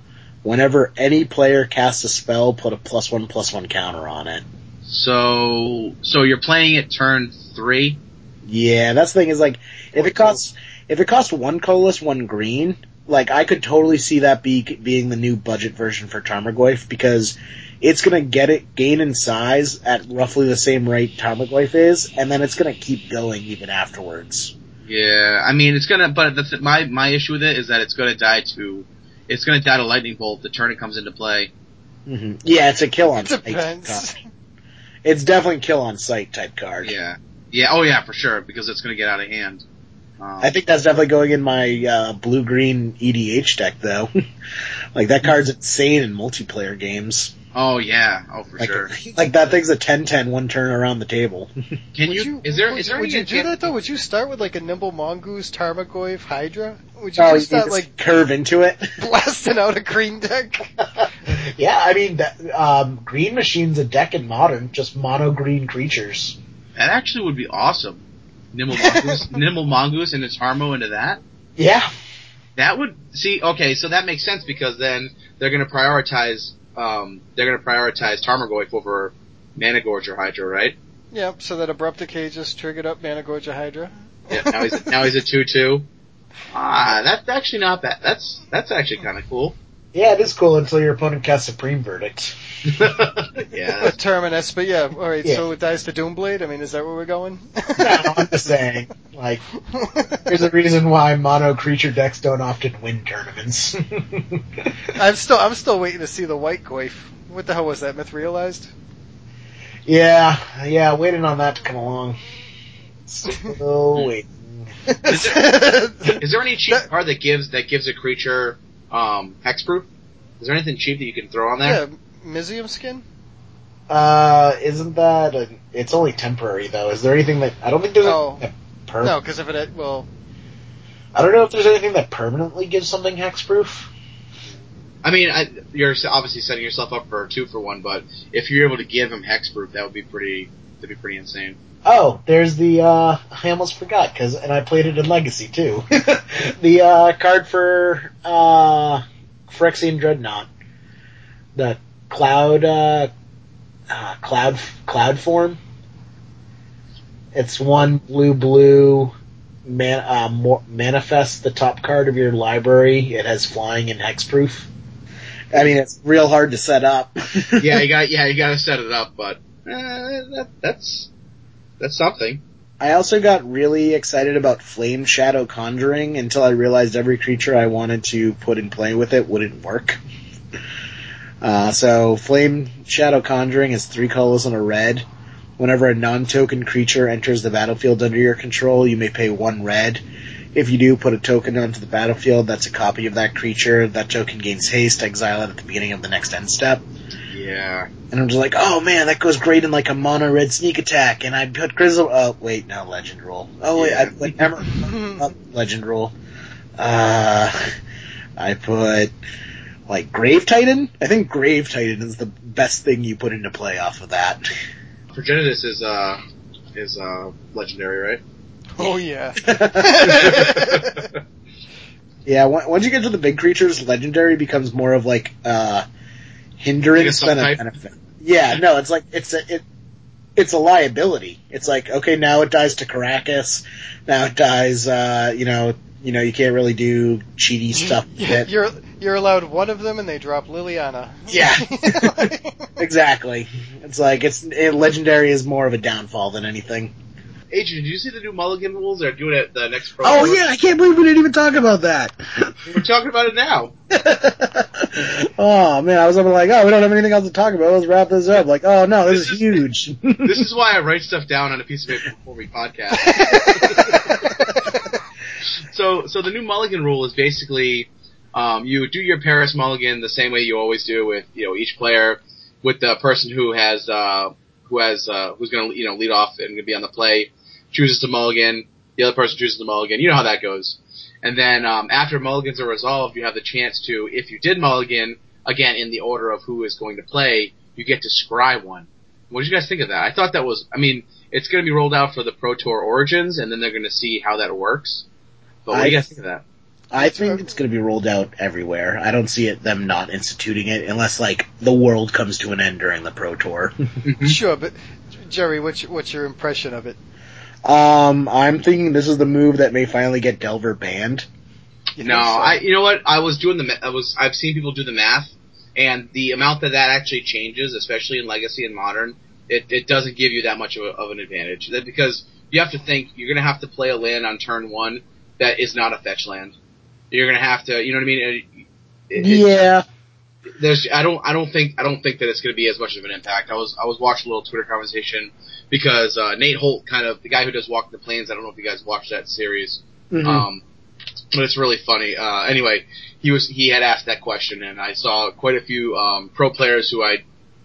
Whenever any player casts a spell, put a plus one plus one counter on it. So so you're playing it turn three. Yeah, that's the thing is like if it costs if it costs one colorless, one green, like I could totally see that be being the new budget version for Tarmogoyf because it's gonna get it gain in size at roughly the same rate Tarmogoyf is, and then it's gonna keep going even afterwards. Yeah, I mean it's gonna, but the my my issue with it is that it's gonna die to, it's gonna die to lightning bolt the turn it comes into play. hmm Yeah, it's a kill on It sight depends. card. It's definitely kill on sight type card. Yeah, yeah, oh yeah, for sure because it's gonna get out of hand. Um, I think that's definitely going in my uh, blue green EDH deck though. like that card's insane in multiplayer games. Oh yeah, oh for Like, sure. like that thing's a 10-10 one turn around the table. Can Would you, you, Is there? would, Is there? would you do that though? Would you start with like a nimble mongoose, Tarmogoyf, Hydra? Would you oh, you just start just like curve into it. blasting out a green deck? yeah, I mean, that, um, Green Machine's a deck in Modern, just mono green creatures. That actually would be awesome. Nimble mongoose, nimble mongoose, and its harmo into that. Yeah. That would see. Okay, so that makes sense because then they're going to prioritize. Um, they're going to prioritize Tarmogoyf over Managorger Hydra, right? Yep. So that abrupt decay just triggered up Managorger Hydra. Yeah. Now he's a, now he's a two-two. Ah, that's actually not bad. That's that's actually kind of cool. Yeah, it is cool until your opponent casts Supreme Verdict. yeah. A Terminus, but yeah. All right. Yeah. So it dies to Doomblade. I mean, is that where we're going? no, I'm just saying, like, there's a reason why mono creature decks don't often win tournaments. I'm still I'm still waiting to see the White Goyf. What the hell was that? Myth realized? yeah, yeah, waiting on that to come along. Still waiting. Is there any cheap card that gives that gives a creature um, hexproof? Is there anything cheap that you can throw on there? yeah, Mizzium Skin. Uh, isn't that a, it's only temporary though? Is there anything that, I don't think there's Oh. anything that per- No, because if it had, well, I don't know if there's anything that permanently gives something hexproof. I mean, I, you're obviously setting yourself up for a two for one, but if you're able to give him hexproof, that would be pretty. That'd be pretty insane. Oh, there's the, uh, I almost forgot, cause, and I played it in Legacy too. the, uh, card for, uh, Phyrexian Dreadnought. The Cloud, uh, uh, Cloud, Cloud form. It's one blue blue, man, uh, mo- manifest the top card of your library. It has flying and hexproof. I mean, it's real hard to set up. yeah, you got yeah, you got to set it up, but uh, that, that's that's something. I also got really excited about Flame Shadow Conjuring until I realized every creature I wanted to put in play with it wouldn't work. Uh, so Flame Shadow Conjuring is three colors and a red. Whenever a non-token creature enters the battlefield under your control, you may pay one red. If you do, put a token onto the battlefield that's a copy of that creature. That token gains haste, exile it at the beginning of the next end step. Yeah, And I'm just like, oh man, that goes great in like a mono red sneak attack. And I put Grizzle. Oh wait, no, Legend Rule. Oh wait, I put Emer- oh, Legend Rule. Uh, I put like Grave Titan. I think Grave Titan is the best thing you put into play off of that. Progenitus is uh is uh legendary, right? oh yeah. Yeah, once you get to the big creatures, Legendary becomes more of like uh hindrance than a benefit. Yeah, no, it's like it's a it. It's a liability. It's like okay, now it dies to Karakas. Now it dies. uh, You know, you know, you can't really do cheaty stuff. with it. You're you're allowed one of them, and they drop Liliana. Yeah. Exactly. It's like it's it, legendary is more of a downfall than anything. Adrian, did you see the new Mulligan rules? They're doing it at the next Pro Oh yeah, I can't believe we didn't even talk about that. we're talking about it now. oh man, I was like, oh, we don't have anything else to talk about. Let's wrap this up. Like, oh no, this, This is huge. This is why I write stuff down on a piece of paper before we podcast. so, so the new Mulligan rule is basically um, you do your Paris Mulligan the same way you always do with you know each player, with the person who has uh, who has uh, who's going to you know lead off and going to be on the play chooses to Mulligan. the other person chooses to mulligan. You know how that goes. And then um, after mulligans are resolved, you have the chance to, if you did mulligan, again in the order of who is going to play, you get to scry one. What did you guys think of that? I thought that was, I mean, it's going to be rolled out for the Pro Tour Origins, and then they're going to see how that works. But what do you I- guys think of that? I think it's going to be rolled out everywhere. I don't see it them not instituting it unless like the world comes to an end during the Pro Tour. Sure, but Jerry, what's your, what's your impression of it? Um, I'm thinking this is the move that may finally get Delver banned. You No, so? I. You know what? I was doing the. I was. I've seen people do the math, and the amount that that actually changes, especially in Legacy and Modern, it, it doesn't give you that much of, a, of an advantage. That because you have to think you're gonna have to play a land on turn one that is not a fetch land. You're gonna have to, you know what I mean? It- it- it- yeah, there's I don't I don't think I don't think that it's going to be as much of an impact. I was I was watching a little Twitter conversation because uh, Nate Holt, kind of the guy who does Walk the Plains. I don't know if you guys watched that series, Mhm. um, but it's really funny. Uh, anyway, he was he had asked that question, and I saw quite a few um, pro players who I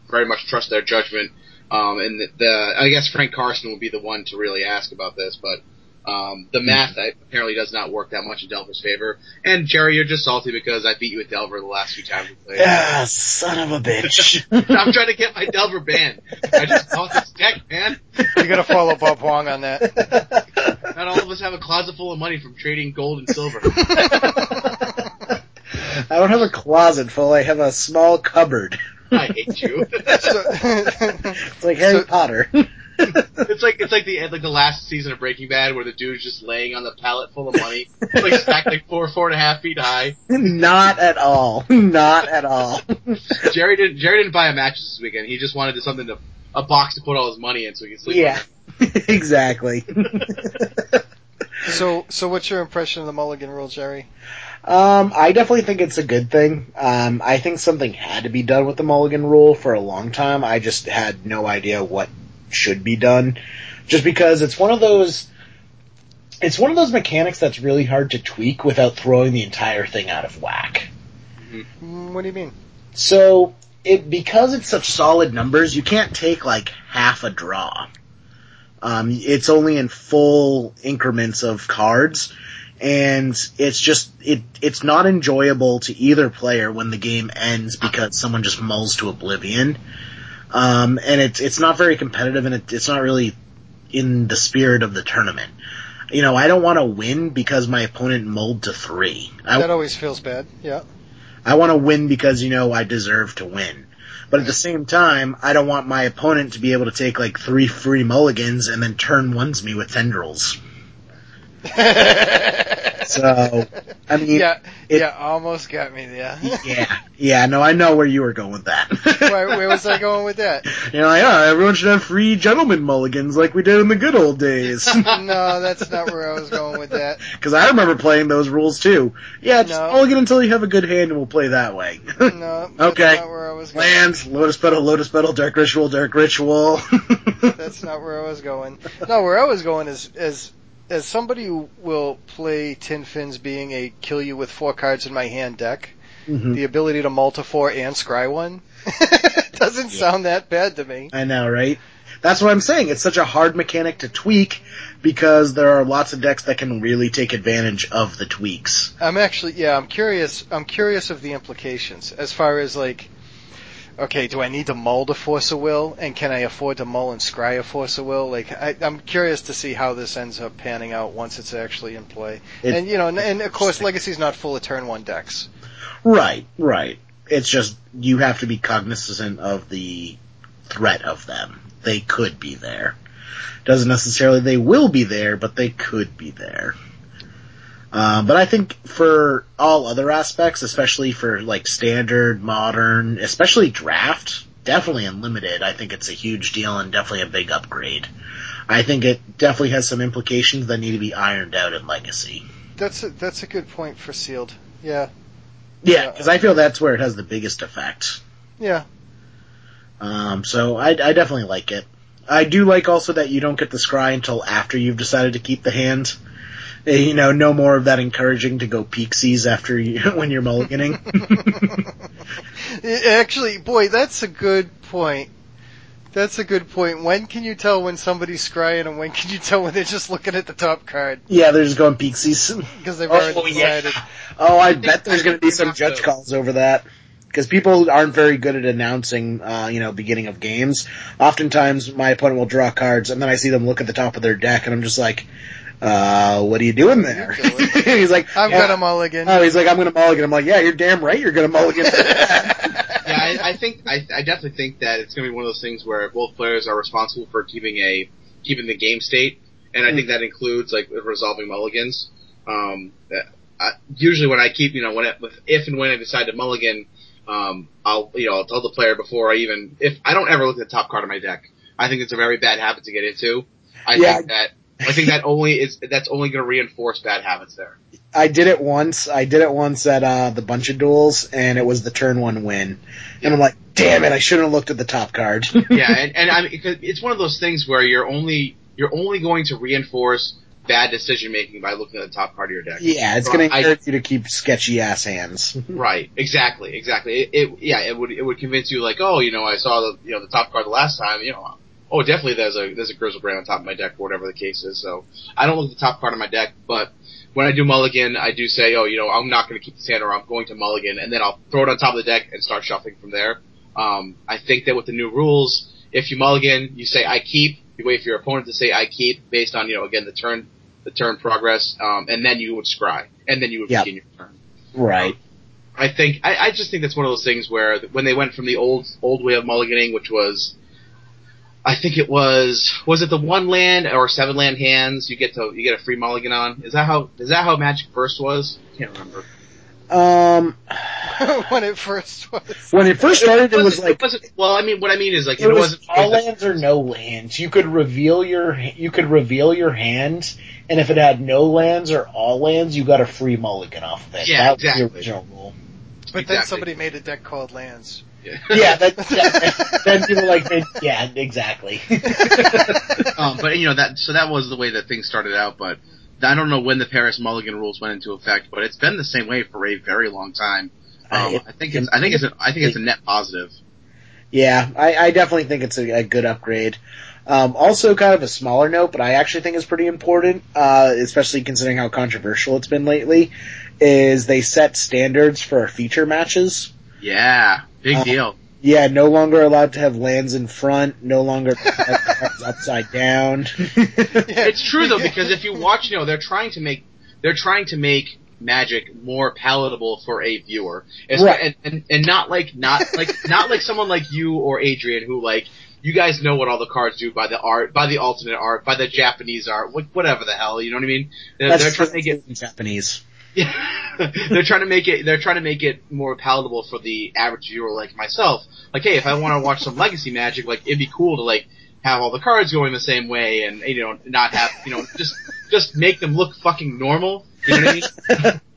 very much trust their judgment. Um, and the, the I guess Frank Karsten will be the one to really ask about this, but. Um, the math uh, apparently does not work that much in Delver's favor. And Jerry, you're just salty because I beat you at Delver the last few times we played. ah, son of a bitch. I'm trying to get my Delver banned. I just bought this deck, man. You gotta follow Bob Huang on that. Not all of us have a closet full of money from trading gold and silver. I don't have a closet full. I have a small cupboard. I hate you. So, It's like Harry So- Potter. It's like it's like the like the last season of Breaking Bad where the dude's just laying on the pallet full of money, like stacked like four four and a half feet high. Not at all. Not at all. Jerry didn't Jerry didn't buy a mattress this weekend. He just wanted something to a box to put all his money in so he could sleep. yeah, exactly. so, so what's your impression of the Mulligan rule, Jerry? Um, I definitely think it's a good thing. Um, I think something had to be done with the mulligan rule for a long time. I just had no idea what should be done. Just because it's one of those, it's one of those mechanics that's really hard to tweak without throwing the entire thing out of whack. Mm, What do you mean? So, it, because it's such solid numbers, you can't take like half a draw. Um, it's only in full increments of cards, and it's just, it, it's not enjoyable to either player when the game ends because someone just mulls to oblivion. Um, and it's, it's not very competitive and it, it's not really in the spirit of the tournament. You know, I don't want to win because my opponent mulled to three. I, That always feels bad. Yeah. I want to win because you know I deserve to win. But at the same time, I don't want my opponent to be able to take like three free mulligans and then turn ones me with tendrils. So, I mean, yeah, it- yeah, almost got me there. yeah, yeah, no, I know where you were going with that. where, where was I going with that? You know, like, oh, everyone should have free gentleman mulligans like we did in the good old days. No, that's not where I was going with that. Because I remember playing those rules too. Yeah, just No. mulligan until you have a good hand and we'll play that way. No, that's Okay. not where I was going. Lands, Lotus Petal, Lotus Petal, Dark Ritual, Dark Ritual. That's not where I was going. No, where I was going is as as somebody who will play Tin Fins being a kill you with four cards in my hand deck, Mhm. the ability to multi four and scry one doesn't sound that bad to me. I know, right? That's what I'm saying. It's such a hard mechanic to tweak because there are lots of decks that can really take advantage of the tweaks. I'm actually yeah, I'm curious I'm curious of the implications as far as like okay, do I need to mull to Force of Will and can I afford to mull and scry a Force of Will? Like I, I'm curious to see how this ends up panning out once it's actually in play. It- and you know, and, and of course Legacy's not full of turn one decks. Right, right. It's just you have to be cognizant of the threat of them. They could be there. Doesn't necessarily they will be there, but they could be there. Um, but I think for all other aspects, especially for like standard, modern, especially draft, definitely unlimited, I think it's a huge deal and definitely a big upgrade. I think it definitely has some implications that need to be ironed out in Legacy. That's a, that's a good point for sealed. Yeah. Yeah, Yeah. because I feel that's where it has the biggest effect. Yeah. Um, so I, I definitely like it. I do like also that you don't get the scry until after you've decided to keep the hand. Uh, You know, no more of that encouraging to go peaksies after you, when you're mulliganing. Actually, boy, that's a good point. That's a good point. When can you tell when somebody's scrying and when can you tell when they're just looking at the top card? Yeah, they're just going Pixies. Because they've Oh, already yeah. Oh, I, I bet there's going to be some judge calls over that. Because people aren't very good at announcing, uh, you know, beginning of games. Oftentimes, my opponent will draw cards, and then I see them look at the top of their deck, and I'm just like, uh, what are you doing there? What are you doing? he's like, I've yeah. got a mulligan. Oh, he's like, I'm gonna mulligan. I'm like, yeah, you're damn right you're gonna mulligan. yeah, I, I think I, I definitely think that it's going to be one of those things where both players are responsible for keeping a keeping the game state, and I think that includes like resolving mulligans. Um, I, usually when I keep, you know, when it, if and when I decide to mulligan, um, I'll you know I'll tell the player before I even if I don't ever look at the top card of my deck. I think it's a very bad habit to get into. I Yeah. think that I think that only is that's only going to reinforce bad habits there. I did it once. I did it once at uh, the bunch of duels, and it was the turn one win. And I'm like, damn it, I shouldn't have looked at the top card. yeah, and, and I mean, 'cause it's one of those things where you're only you're only going to reinforce bad decision making by looking at the top card of your deck. yeah, it's So gonna I- encourage you to keep sketchy ass hands. Right. Exactly. Exactly. It, it yeah it would it would convince you like oh you know I saw the you know the top card the last time you know oh definitely there's a there's a Griselbrand on top of my deck or whatever the case is so I don't look at the top card of my deck but when I do mulligan I do say oh you know I'm not going to keep this hand or I'm going to mulligan and then I'll throw it on top of the deck and start shuffling from there. Um, I think that with the new rules if you mulligan you say I keep you wait for your opponent to say I keep based on you know again the turn the turn progress um, and then you would scry and then you would Yep. begin your turn. Right. I think I, I just think that's one of those things where when they went from the old old way of mulliganing, which was, I think it was was it the one land or seven land hands you get to you get a free mulligan on? Is that how is that how Magic first was? I can't remember. Um, when it first was. when it first started, it was like wasn't, well, I mean, what I mean is like It was wasn't all lands or no lands. You could reveal your you could reveal your hand, and if it had no lands or all lands, you got a free mulligan off of it. Yeah, that was the original rule. But then somebody made a deck called Lands. Yeah. Yeah, that, that- then people like yeah, exactly. um, but you know that so that was the way that things started out. But I don't know when the Paris Mulligan rules went into effect, but it's been the same way for a very long time. Um, I think it's I think it's a, I think it's a net positive. Yeah, I, I definitely think it's a, a good upgrade. Um, also, kind of a smaller note, but I actually think is pretty important, uh, especially considering how controversial it's been lately. Is they set standards for feature matches. Yeah, big Uh, deal. Yeah, no longer allowed to have lands in front. No longer upside down. It's true though because if you watch, you know, they're trying to make they're trying to make Magic more palatable for a viewer, It's- Right. and, and and not like not like not like someone like you or Adrian who like you guys know what all the cards do by the art, by the alternate art, by the Japanese art, whatever the hell, you know what I mean? They're, they're trying to make it in Japanese. Yeah. they're trying to make it they're trying to make it more palatable for the average viewer like myself. Like, hey, if I want to watch some legacy magic, like it'd be cool to like have all the cards going the same way and you know not have you know just just make them look fucking normal. You know what I mean?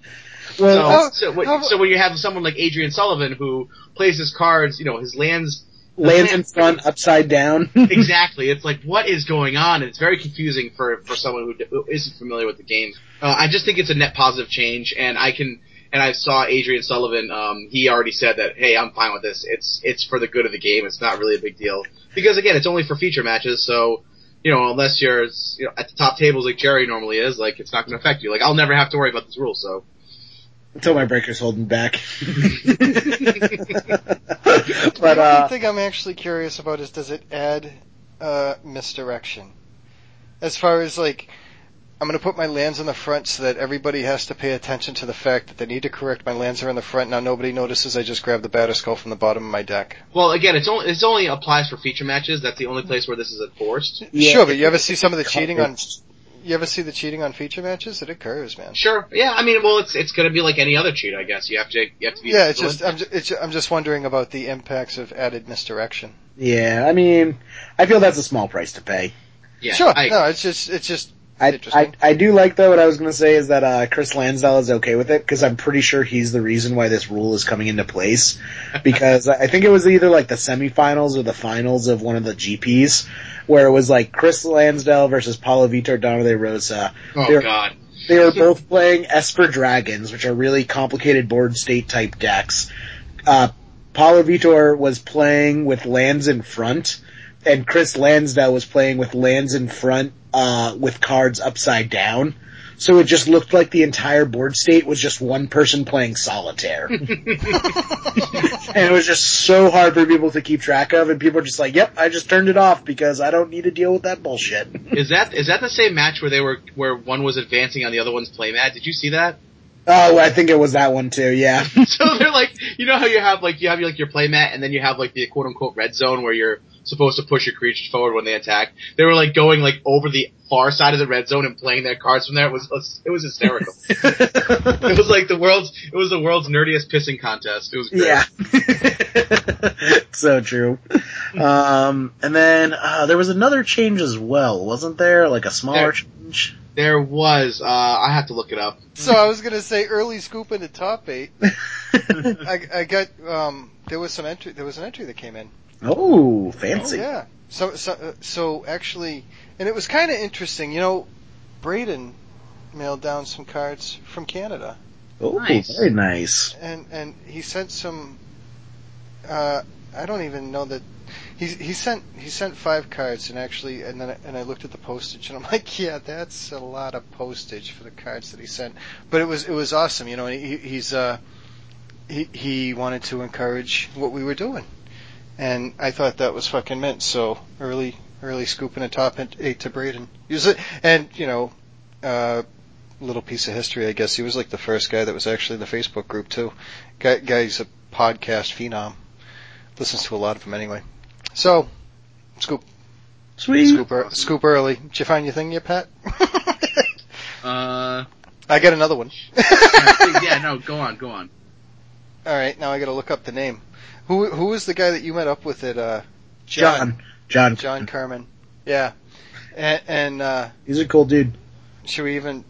Well, so, so, when, how- so when you have someone like Adrian Sullivan who plays his cards, you know, his lands lands in front, upside down. exactly. It's like, what is going on? And it's very confusing for, for someone who isn't familiar with the game. Uh, I just think it's a net positive change, and I can, and I saw Adrian Sullivan, um, he already said that, hey, I'm fine with this. It's, it's for the good of the game. It's not really a big deal. Because again, it's only for feature matches, so, you know, unless you're, you know, at the top tables like Jerry normally is, like, it's not gonna affect you. Like, I'll never have to worry about this rule, so. Until my breaker's holding back. the but only uh, thing I'm actually curious about is does it add uh, misdirection? As far as like, I'm going to put my lands in the front so that everybody has to pay attention to the fact that they need to correct my lands are in the front. Now nobody notices I just grabbed the Batterskull from the bottom of my deck. Well, again, it's only, it's only applies for feature matches. That's the only place where this is enforced. Yeah. sure, but you ever see some of the cheating on? You ever see the cheating on feature matches? It occurs, man. Sure. Yeah. I mean, well, it's it's going to be like any other cheat, I guess. You have to you have to be. Yeah, it's just I'm just, it's, I'm just wondering about the impacts of added misdirection. yeah, I mean, I feel that's a small price to pay. yeah, sure, I, no, it's just it's just I, I, I do like though what I was going to say is that uh, Chris Lansdale is okay with it because I'm pretty sure he's the reason why this rule is coming into place because I think it was either like the semifinals or the finals of one of the GPs where it was like Chris Lansdale versus Paulo Vitor Damo da Rosa. oh They're- God. They were both playing Esper Dragons, which are really complicated board state type decks. Uh, Paulo Vitor was playing with lands in front, and Chris Lansdale was playing with lands in front, uh, with cards upside down. So it just looked like the entire board state was just one person playing solitaire. and it was just so hard for people to keep track of, and people were just like, yep, I just turned it off because I don't need to deal with that bullshit. Is that is that the same match where they were where one was advancing on the other one's playmat? Did you see that? Oh, I think it was that one too, yeah. so they're like, you know how you have like you have like your playmat, and then you have like the quote unquote red zone where you're supposed to push your creatures forward when they attack. They were like going like over the far side of the red zone and playing their cards from there. It was it was hysterical. it was like the world's it was the world's nerdiest pissing contest. It was great. Yeah. so true. Um, and then, uh, there was another change as well, wasn't there? Like a smaller There- change? There was. Uh, I have to look it up. So I was gonna say early scoop into top eight. I, I got um there was some entry there was an entry that came in. Oh, fancy. Oh yeah. So so uh, so actually, and it was kind of interesting. You know, Braden mailed down some cards from Canada, Oh, Nice. very nice. and and he sent some. Uh, I don't even know that. He he sent he sent five cards and actually and then I, and I looked at the postage and I'm like yeah that's a lot of postage for the cards that he sent but it was it was awesome you know and he, he's uh he he wanted to encourage what we were doing and I thought that was fucking mint. So early early scooping a top eight to Braden. He was a- and you know uh little piece of history I guess. He was like the first guy that was actually in the Facebook group too. Guy guy's a podcast phenom. Listens to a lot of them anyway. So scoop. Sweet. scoop, ear- scoop early. Did you find your thing yet Pat? Uh, I got another one. Yeah, no, go on, go on. all right now I got to look up the name who who was the guy that you met up with at uh John. John. John Kerman. Yeah. And, and uh, He's a cool dude. should we even?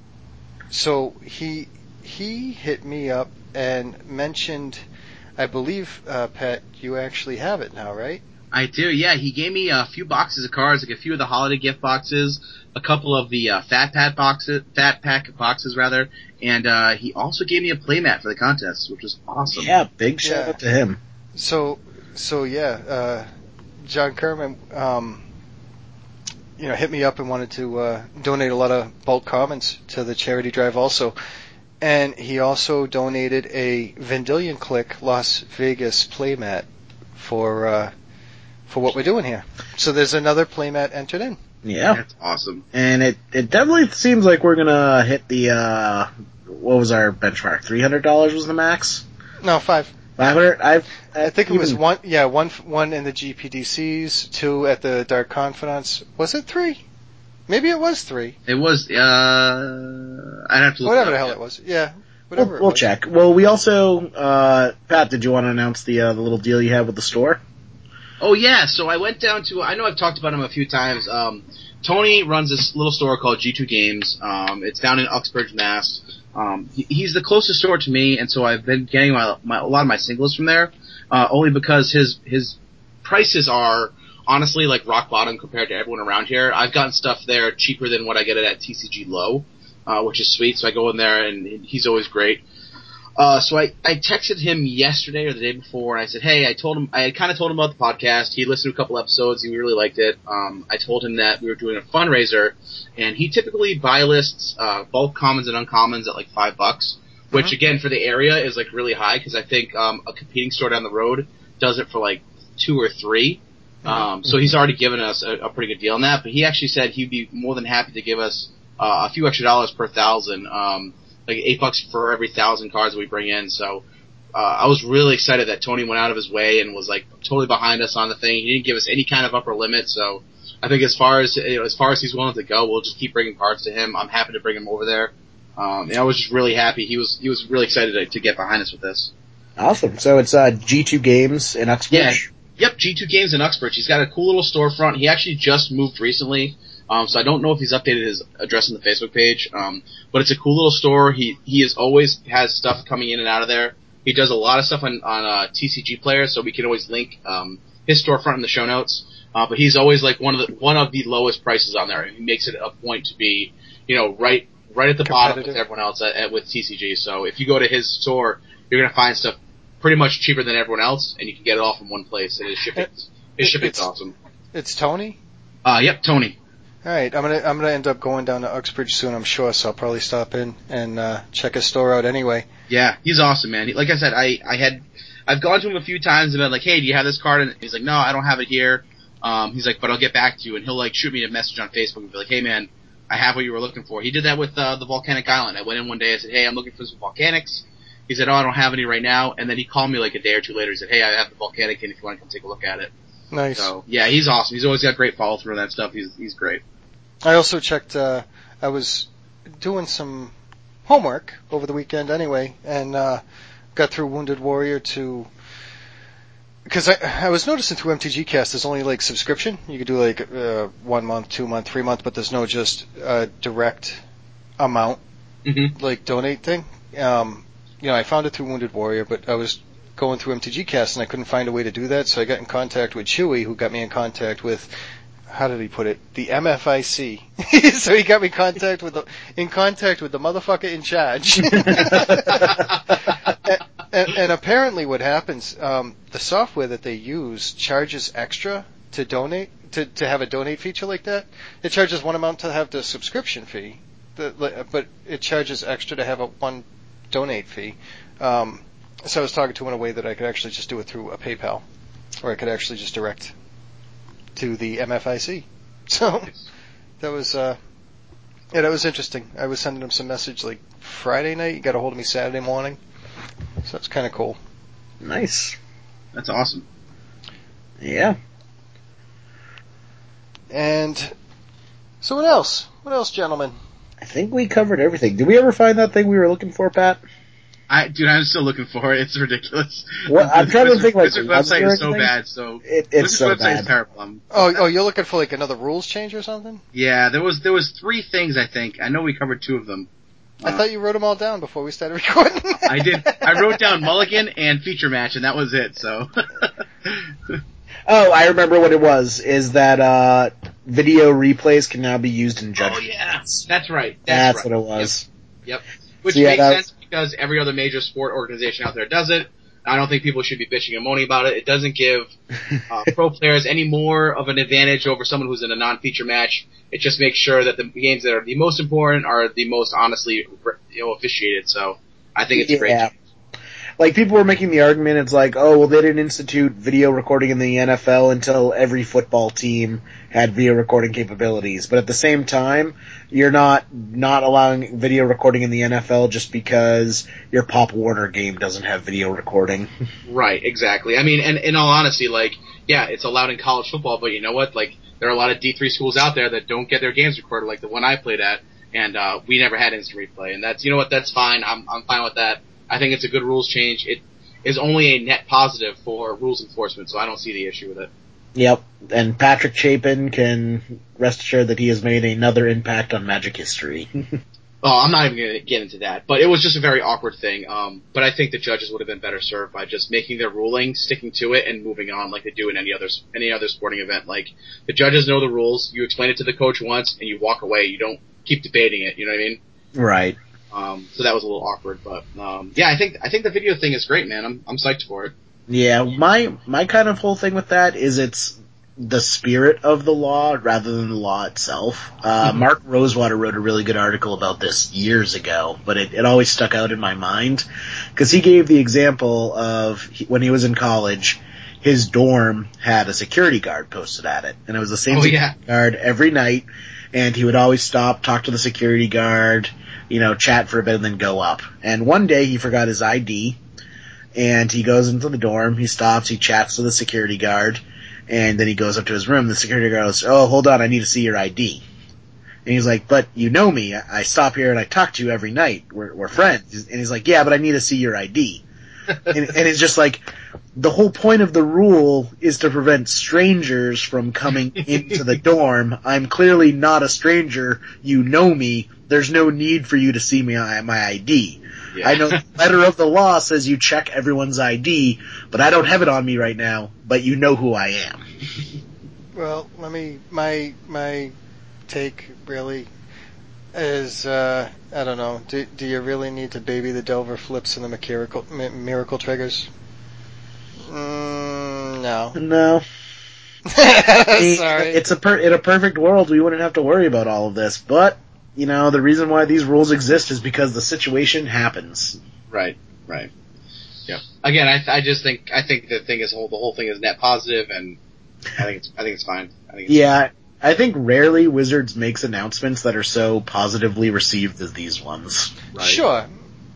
So he he hit me up and mentioned, I believe, uh, Pat, you actually have it now, right? I do, yeah. He gave me a few boxes of cards, like a few of the holiday gift boxes, a couple of the uh, Fat Pat boxes, Fat Pack boxes rather, and uh, he also gave me a playmat for the contest, which was awesome. Yeah, big shout Yeah. out to him. So so yeah, uh, John Kerman, um, you know, hit me up and wanted to uh, donate a lot of bulk commons to the charity drive also. And he also donated a Vendilion Clique Las Vegas playmat for uh, for what we're doing here. So there's another playmat entered in. Yeah. That's awesome. And it, it definitely seems like we're gonna hit the, uh, what was our benchmark? $300 was the max? No, five. 500? I've, I think it was one. Yeah, one one in the GPDCs, two at the Dark Confidants. Was it three? Maybe it was three. It was, uh, I'd have to look Whatever it the hell yeah. it was. Yeah. Whatever We'll, we'll check. Well, we also, uh, Pat, did you want to announce the, uh, the little deal you had with the store? Oh yeah, so I went down to I know I've talked about him a few times. Um, Tony runs this little store called G2 Games. Um, it's down in Uxbridge, Mass. Um, he, he's the closest store to me, and so I've been getting my, my a lot of my singles from there. Uh, only because his his prices are honestly like rock bottom compared to everyone around here. I've gotten stuff there cheaper than what I get it at TCG Low, uh, which is sweet. So I go in there and he's always great. Uh, so I, I texted him yesterday or the day before, and I said, hey, I told him, I kind of told him about the podcast. He listened to a couple episodes. He really liked it. Um, I told him that we were doing a fundraiser, and he typically buy lists, uh, bulk commons and uncommons at like five bucks, which again, for the area is like really high, because I think, um, a competing store down the road does it for like two or 3 Um, so he's already given us a, a pretty good deal on that, but he actually said he'd be more than happy to give us, uh, a few extra dollars per thousand, um, like eight bucks for every thousand cards we bring in. So uh, I was really excited that Tony went out of his way and was like totally behind us on the thing. He didn't give us any kind of upper limit. So I think as far as you know, as far as he's willing to go, we'll just keep bringing cards to him. I'm happy to bring him over there. Um, and I was just really happy. He was he was really excited to, to get behind us with this. Awesome. So it's, uh, G2 Games in Uxbridge? Yeah. Yep, G2 Games in Uxbridge. He's got a cool little storefront. He actually just moved recently, um, so I don't know if he's updated his address on the Facebook page. Um, but it's a cool little store. He he is always has stuff coming in and out of there. He does a lot of stuff on on uh, TCG players, so we can always link um, his storefront in the show notes. Uh, but he's always like one of the one of the lowest prices on there. He makes it a point to be, you know, right right at the bottom with everyone else at, at, with TCG. So if you go to his store, you're gonna find stuff pretty much cheaper than everyone else, and you can get it all from one place. And his shipping, his shipping's It's- awesome. It's Tony. Uh, yep, Tony. All right, I'm gonna I'm gonna end up going down to Uxbridge soon, I'm sure. So I'll probably stop in and uh, check his store out anyway. Yeah, he's awesome, man. He- Like I said, I I had I've gone to him a few times and been like, hey, do you have this card? And he's like, no, I don't have it here. Um, he's like, but I'll get back to you, and he'll like shoot me a message on Facebook and be like, hey, man, I have what you were looking for. He did that with uh, the volcanic island. I went in one day, I said, hey, I'm looking for some volcanics. He said, oh, I don't have any right now, and then he called me like a day or two later. He said, hey, I have the volcanic, and if you want to come take a look at it. Nice. So yeah, he's awesome. He's always got great follow through on that stuff. He's he's great. I also checked. Uh, I was doing some homework over the weekend anyway, and uh, got through Wounded Warrior to because I I was noticing through MTG Cast there's only like subscription. You could do like uh, one month, two month, three month, but there's no just uh, direct amount Mm-hmm. like donate thing. Um, you know, I found it through Wounded Warrior, but I was going through MTG Cast and I couldn't find a way to do that, so I got in contact with Chewy, who got me in contact with. How did he put it? The MFIC. so he got me contact with the, in contact with the motherfucker in charge. and, and, apparently, what happens? Um, the software that they use charges extra to donate to to have a donate feature like that. It charges one amount to have the subscription fee, the, but it charges extra to have a one donate fee. Um, so I was talking to him in a way that I could actually just do it through a PayPal, or I could actually just direct to the MFIC. So that was uh, yeah, that was interesting. I was sending him some message like Friday night. He got a hold of me Saturday morning, so that's kind of cool. Nice. That's awesome. Yeah. And so what else? What else, gentlemen? I think we covered everything. Did we ever find that thing we were looking for, Pat? I dude, I'm still looking for it. It's ridiculous. What- I'm trying to think, like, Wizard website there is so anything? bad. So It, it's Wizard's so website bad. is terrible. Um, Oh, oh, you're looking for like another rules change or something? yeah, there was there was three things I think. I know we covered two of them. I thought you wrote them all down before we started recording. I did. I wrote down Mulligan and feature match, and that was it. So. Oh, I remember what it was. Is that uh, video replays can now be used in oh judgment? yeah, that's right. That's, That's right. what it was. Yep. Which So, yeah, makes that sense because every other major sport organization out there does it. I don't think people should be bitching and moaning about it. It doesn't give uh, pro players any more of an advantage over someone who's in a non-feature match. It just makes sure that the games that are the most important are the most honestly, you know, officiated. So I think it's a great. Like people were making the argument, it's like, oh well, they didn't institute video recording in the NFL until every football team had video recording capabilities. But at the same time, you're not not allowing video recording in the NFL just because your Pop Warner game doesn't have video recording. Right, exactly. I mean, and in all honesty, like, yeah, it's allowed in college football, but you know what? Like, there are a lot of D3 schools out there that don't get their games recorded, like the one I played at, and uh, we never had instant replay, and that's, you know what? That's fine. I'm I'm fine with that. I think it's a good rules change. It is only a net positive for rules enforcement, so I don't see the issue with it. Yep, and Patrick Chapin can rest assured that he has made another impact on Magic history. Oh, I'm not even going to get into that, but it was just a very awkward thing. Um, but I think the judges would have been better served by just making their ruling, sticking to it, and moving on like they do in any other any other sporting event. Like the judges know the rules. You explain it to the coach once, and you walk away. You don't keep debating it. You know what I mean? right. Um, so that was a little awkward, but um, yeah, I think I think the video thing is great, man. I'm I'm psyched for it. Yeah, my my kind of whole thing with that is it's the spirit of the law rather than the law itself. Uh, Mark Rosewater wrote a really good article about this years ago, but it, it always stuck out in my mind because he gave the example of he, when he was in college, his dorm had a security guard posted at it, and it was the same Oh, security yeah. guard every night, and he would always stop, talk to the security guard, you know, chat for a bit, and then go up. And one day he forgot his ID, and he goes into the dorm, he stops, he chats with the security guard, and then he goes up to his room, the security guard goes, oh, hold on, I need to see your ID. And he's like, but you know me, I stop here and I talk to you every night, we're, we're friends. And he's like, yeah, but I need to see your ID. and, and it's just like, the whole point of the rule is to prevent strangers from coming into the dorm. I'm clearly not a stranger, you know me, there's no need for you to see me uh, my ID. Yeah. I know the letter of the law says you check everyone's ID, but I don't have it on me right now, but you know who I am. Well, let me my my take really is uh, I don't know. Do do you really need to baby the Delver flips and the miracle miracle triggers? Mm, no. No. Sorry. It's a per- in a perfect world, we wouldn't have to worry about all of this. But you know, the reason why these rules exist is because the situation happens. Right, right. Yeah. Again, I, I just think I think the thing is whole the whole thing is net positive, and I think it's I think it's fine. I think it's Yeah, I think rarely Wizards makes announcements that are so positively received as these ones. right. Sure.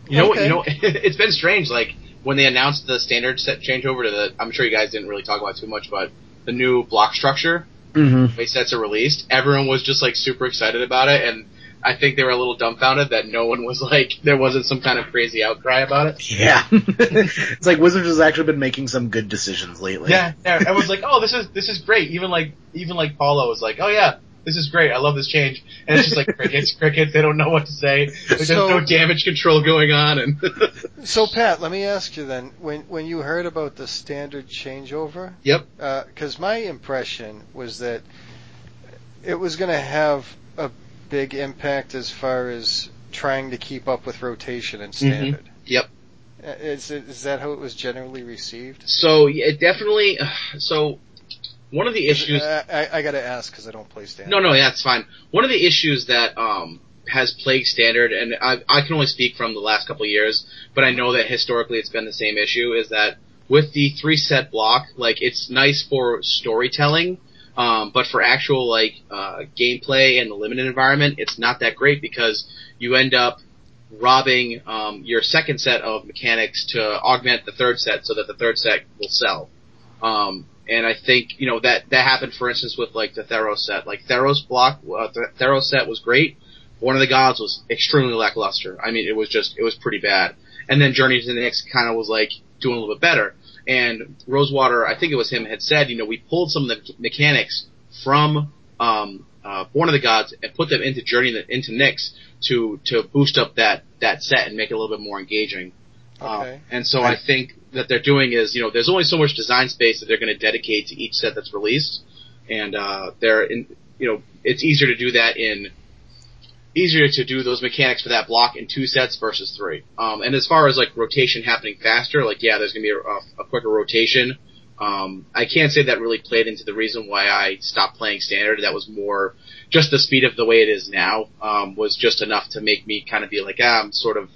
You know, Okay. you know, it's been strange. Like when they announced the standard set changeover to the, I'm sure you guys didn't really talk about it too much, but the new block structure Mm-hmm. way sets are released. Everyone was just like super excited about it, and I think they were a little dumbfounded that no one was like, there wasn't some kind of crazy outcry about it. Yeah, it's like Wizards has actually been making some good decisions lately. Yeah, yeah. Everyone's like, "Oh, this is this is great." Even like even like Paulo was like, "Oh yeah, this is great. I love this change." And it's just like crickets, crickets. They don't know what to say. There's So- no damage control going on, and So Pat, let me ask you then, when when you heard about the standard changeover, yep, uh, because my impression was that it was going to have a big impact as far as trying to keep up with rotation and standard. yep. Uh, Is that how it was generally received? So it definitely. So one of the issues. I, I, I got to ask because I don't play standard. No, no, that's fine. One of the issues that um, has plagued standard, and I, I can only speak from the last couple of years, but I know that historically it's been the same issue, is that with the three set block, like it's nice for storytelling, um, but for actual like uh, gameplay and the limited environment, it's not that great because you end up robbing um, your second set of mechanics to augment the third set, so that the third set will sell. Um, and I think you know that that happened, for instance, with like the Theros set. Like Theros block, uh, the Theros set was great. One of the gods was extremely lackluster. I mean, it was just it was pretty bad. And then Journey to the Nyx kind of was like doing a little bit better. And Rosewater, I think it was him, had said, you know, we pulled some of the mechanics from um, uh, Born of the Gods and put them into Journey into Nyx to to boost up that that set and make it a little bit more engaging. Okay. Um, and so I think that they're doing is, you know, there's only so much design space that they're going to dedicate to each set that's released, and uh, they're in, you know, it's easier to do that in easier to do those mechanics for that block in two sets versus three. Um, and as far as like rotation happening faster, like yeah, there's going to be a, a, a quicker rotation. Um, I can't say that really played into the reason why I stopped playing standard. That was more just the speed of the way it is now um, was just enough to make me kind of be like, ah, I'm sort of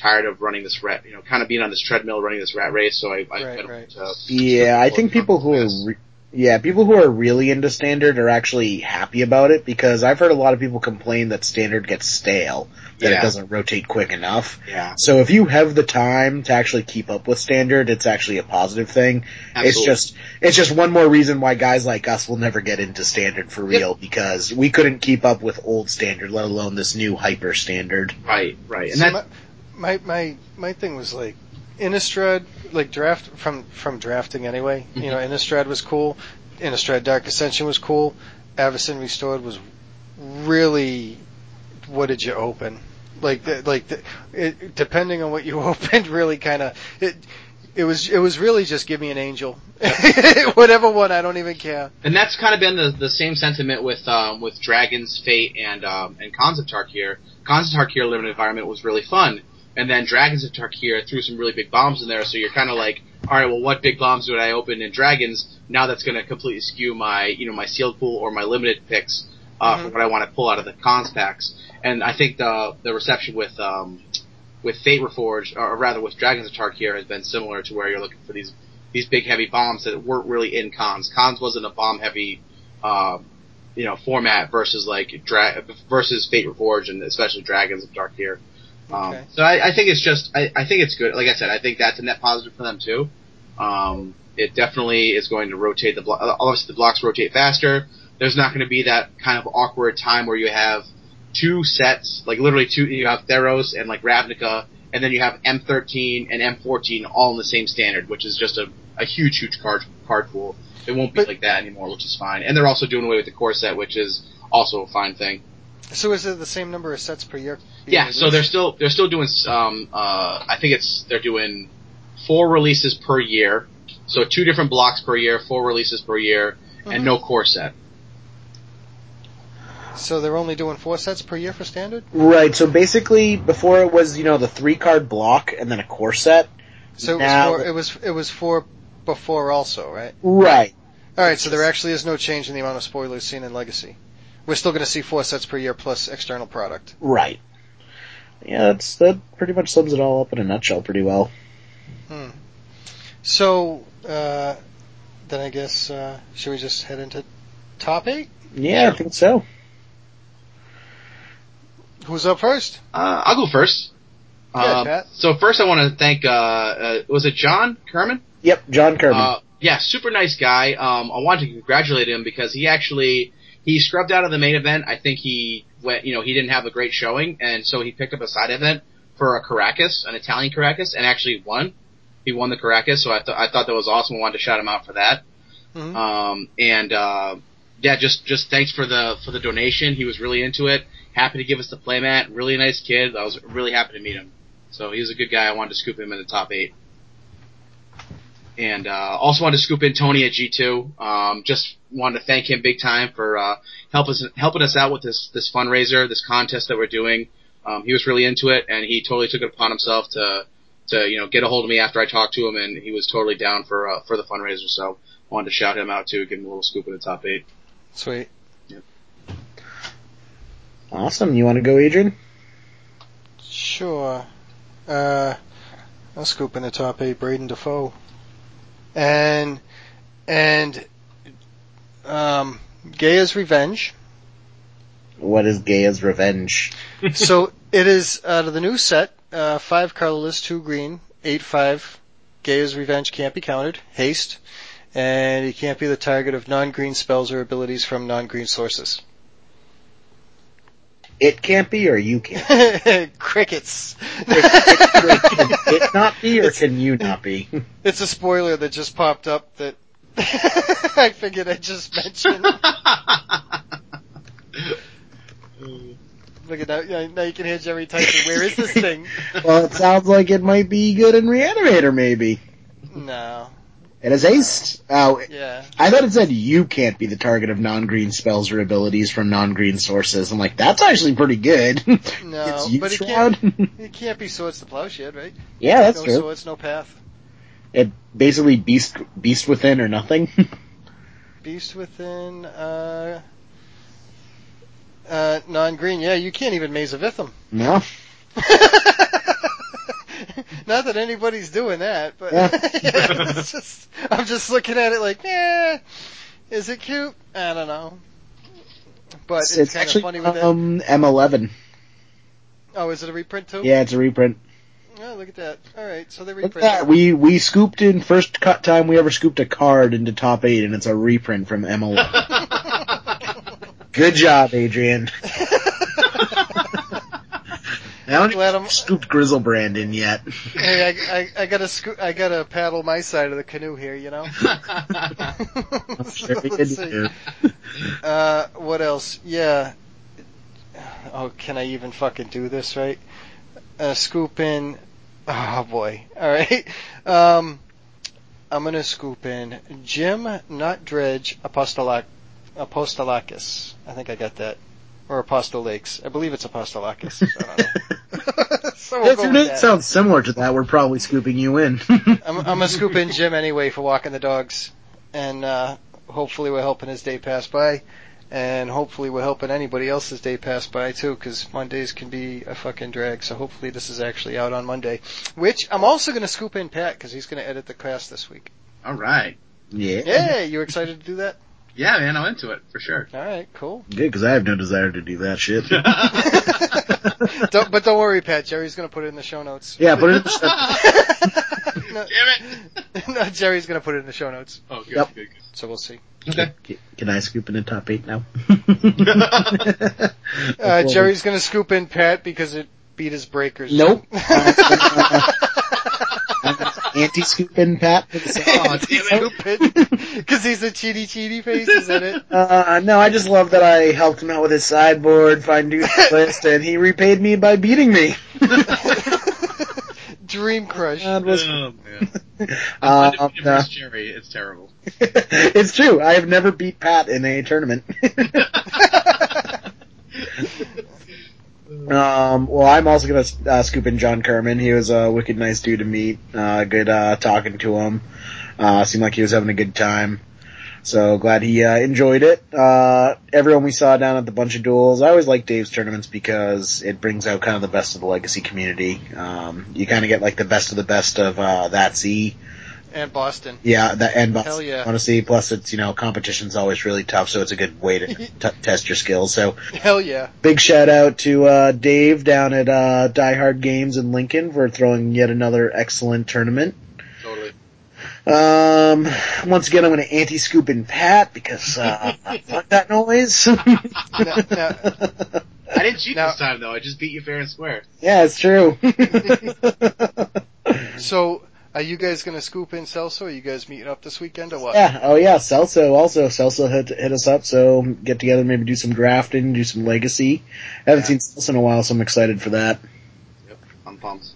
tired of running this rat, you know, kind of being on this treadmill running this rat race. So I, I Right, went right. to Yeah, I think people who are, re- yeah, people who are really into standard are actually happy about it because I've heard a lot of people complain that standard gets stale, that Yeah. it doesn't rotate quick enough. yeah, So if you have the time to actually keep up with standard, it's actually a positive thing. Absolutely. It's just, it's just one more reason why guys like us will never get into standard for real because we couldn't keep up with old standard, let alone this new hyper standard. right, right, and So that my, my my my thing was like Innistrad, like draft from from drafting anyway. You know, Innistrad was cool. Innistrad Dark Ascension was cool. Avacyn Restored was really. What did you open? Like the, like the, it, depending on what you opened, really kind of it. It was it was really just give me an angel, whatever one I don't even care. And that's kind of been the, the same sentiment with um, with Dragons, Fate, and um, and Khans of Tarkir. Khans of Tarkir limited environment was really fun, and then Dragons of Tarkir threw some really big bombs in there. So you're kind of like, all right, well, what big bombs would I open in Dragons? Now that's going to completely skew my you know my sealed pool or my limited picks uh, for Mhm. what I want to pull out of the Khans packs. And I think the the reception with um, with Fate Reforged, or rather with Dragons of Tarkir, has been similar to where you're looking for these these big heavy bombs that weren't really in Khans. Khans wasn't a bomb heavy, um, you know, format versus like dra- versus Fate Reforged and especially Dragons of Tarkir. Um, Okay. So I, I think it's just I, I think it's good. Like I said, I think that's a net positive for them too. Um, it definitely is going to rotate the block. Obviously, the blocks rotate faster. There's not going to be that kind of awkward time where you have two sets, like literally two. You have Theros and like Ravnica, and then you have M13 and M14 all in the same standard, which is just a, a huge, huge card card pool. It won't be But- like that anymore, which is fine. And they're also doing away with the core set, which is also a fine thing. So is it the same number of sets per year? being Yeah, so they're still they're still doing um uh I think it's they're doing four releases per year. So two different blocks per year, four releases per year, and Mhm. no core set. So they're only doing four sets per year for standard. Right, so basically, before it was, you know, the three card block and then a core set. So it was Now- four. It was it was four before also, right? Right. All right, so there actually is no change in the amount of spoilers seen in Legacy. We're still going to see four sets per year plus external product. Right. Yeah, that's that pretty much sums it all up in a nutshell pretty well. Hmm. So, uh, then I guess, uh, should we just head into top eight? Yeah, I think so. Who's up first? Uh, I'll go first. Yeah, Uh, Pat. so first, I want to thank. Uh, uh, was it John Kerman? Yep, John Kirby. Uh, yeah, super nice guy. Um, I wanted to congratulate him because he actually he scrubbed out of the main event. I think he went, you know, he didn't have a great showing, and so he picked up a side event for a Karakas, an Italian Karakas, and actually won. He won the Karakas, so I, th- I thought that was awesome. I wanted to shout him out for that. Mhm. Um, and uh, yeah, just just thanks for the for the donation. He was really into it. Happy to give us the playmat. Really nice kid. I was really happy to meet him. So he was a good guy. I wanted to scoop him in the top eight. And uh, also wanted to scoop in Tony at G2. Um, just wanted to thank him big time for uh, help us, helping us out with this this fundraiser, this contest that we're doing. Um, he was really into it, and he totally took it upon himself to to you know get a hold of me after I talked to him, and he was totally down for uh, for the fundraiser. So wanted to shout him out too, give him a little scoop in the top eight. Sweet. awesome. You want to go, Adrian? Sure. Uh, I'll scoop in the top eight, Braden Defoe. And, and, um, Gaia's Revenge. What is Gaia's Revenge? so it is out of the new set, uh, five colorless, two green, eight five. Gaia's Revenge can't be countered. Haste. And it can't be the target of non-green spells or abilities from non-green sources. It can't be, or you can't. Crickets. Can it not be, or can you not be? It's a spoiler that just popped up that I figured I'd just mentioned. Look at that. Yeah, now you can hear Jerry typing, where is this thing? well, it sounds like it might be good in Reanimator, maybe. No. It is Ace. Oh, Yeah. I thought it said you can't be the target of non-green spells or abilities from non-green sources. I'm like, that's actually pretty good. No, it's but it Shroud. It can't be swords to plowshares, right? yeah, that's no true. swords, no path. It basically beast beast within or nothing. Beast within, uh, uh, non-green. Yeah, you can't even Maze of Ith. no. Not that anybody's doing that, but Yeah. it's just, I'm just looking at it like, eh, is it cute? I don't know. But it's, It's, kind actually of funny with that. um M11. Oh, is it a reprint too? Yeah, it's a reprint. Oh, look at that. All right, so they Look at reprint. that. We we scooped in first cut time we ever scooped a card into top eight, and it's a reprint from M11. Good job, Adrian. I don't Glad even I'm- scooped Griselbrand in yet. hey, I, I, I gotta sco- I gotta paddle my side of the canoe here, you know. I'm sure Let's see. Uh, what else? Yeah. Oh, can I even fucking do this right? Uh, scoop in. Oh boy. All right. Um, I'm gonna scoop in Jim, not Dredge, Apostolac, Apostolakis. I think I got that. Or Apostolakes. I believe it's Apostolakis. I don't know. so we'll if your name that. sounds similar to that, we're probably scooping you in. I'm, I'm gonna scoop in Jim anyway for walking the dogs, and uh, hopefully we're helping his day pass by, and hopefully we're helping anybody else's day pass by too, because Mondays can be a fucking drag. So hopefully this is actually out on Monday, which I'm also gonna scoop in Pat because he's gonna edit the cast this week. All right. yeah. Yeah, you excited to do that? Yeah, man, I'm into it for sure. All right, cool. Good, because I have no desire to do that shit. don't, but don't worry, Pat. Jerry's gonna put it in the show notes. yeah, put it in the no, Damn it. no, Jerry's gonna put it in the show notes, Oh, good, Yep. good, so we'll see. good. Okay. Can I scoop in the top eight now? Uh, Jerry's gonna scoop in Pat because it beat his breakers. Nope. Anti-scoop in Pat. for the second- Because he's a cheaty cheaty face, isn't it? Uh, no, I just love that I helped him out with his sideboard, find new list, and he repaid me by beating me. Dream crush. That was, Oh, man. uh, Undefeated no. Jerry. It's terrible. it's true. I have never beat Pat in a tournament. Um, well, I'm also gonna uh, scoop in John Kerman. He was a wicked nice dude to meet. Uh, good uh, talking to him. Uh, seemed like he was having a good time. So glad he uh, enjoyed it. Uh, everyone we saw down at the bunch of duels. I always like Dave's tournaments because it brings out kind of the best of the legacy community. Um, you kind of get like the best of the best of uh, that Z. And Boston. Yeah, that and Hell yeah. honestly, plus it's you know competition's always really tough, so it's a good way to t- test your skills. So Hell yeah. big shout out to uh, Dave down at uh, Die Hard Games in Lincoln for throwing yet another excellent tournament. Totally. Um, once again, I'm going to anti-scoop in Pat because uh, fuck that noise. Now, now, I didn't cheat Now- this time though. I just beat you fair and square. yeah, it's true. so, are you guys gonna scoop in Celso? Are you guys meeting up this weekend or what? yeah. Oh yeah. Celso also. Celso hit hit us up. So get together, maybe do some drafting, do some legacy. I haven't Yeah. seen Celso in a while, so I'm excited for that. Yep. I'm pumped.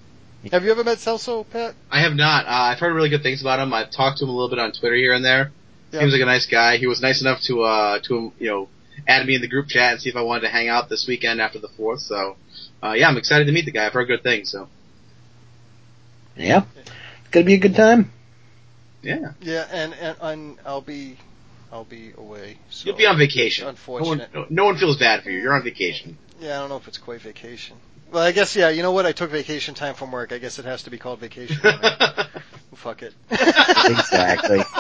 Have you ever met Celso, Pat? I have not. Uh, I've heard really good things about him. I've talked to him a little bit on Twitter here and there. Yeah. Seems like a nice guy. He was nice enough to uh to you know add me in the group chat and see if I wanted to hang out this weekend after the fourth. So uh yeah, I'm excited to meet the guy. I've heard good things. So Yeah. It's gonna be a good time. yeah, Yeah, and and, and I'll be, I'll be away. So. you'll be on vacation. No one, Unfortunate. no, no one feels bad for you. You're on vacation. Yeah, I don't know if it's quite vacation. Well, I guess yeah. You know what? I took vacation time from work. I guess it has to be called vacation. time. Fuck it. Exactly.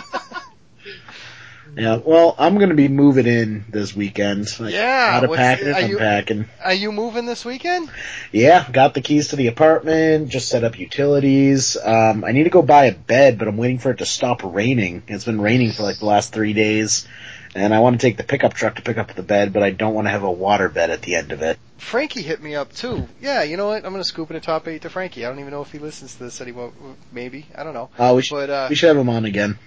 Yeah. Well, I'm gonna be moving in this weekend. Like, Yeah, Out of what's- packing, are I'm you- packing. Are you moving this weekend? Yeah, got the keys to the apartment, just set up utilities. Um, I need to go buy a bed, but I'm waiting for it to stop raining. It's been raining for like the last three days, and I want to take the pickup truck to pick up the bed, but I don't want to have a water bed at the end of it. Frankie hit me up too. Yeah, you know what? I'm gonna scoop in a top eight to Frankie. I don't even know if he listens to this anymore. Maybe I don't know. Uh, we should, But uh, we should have him on again.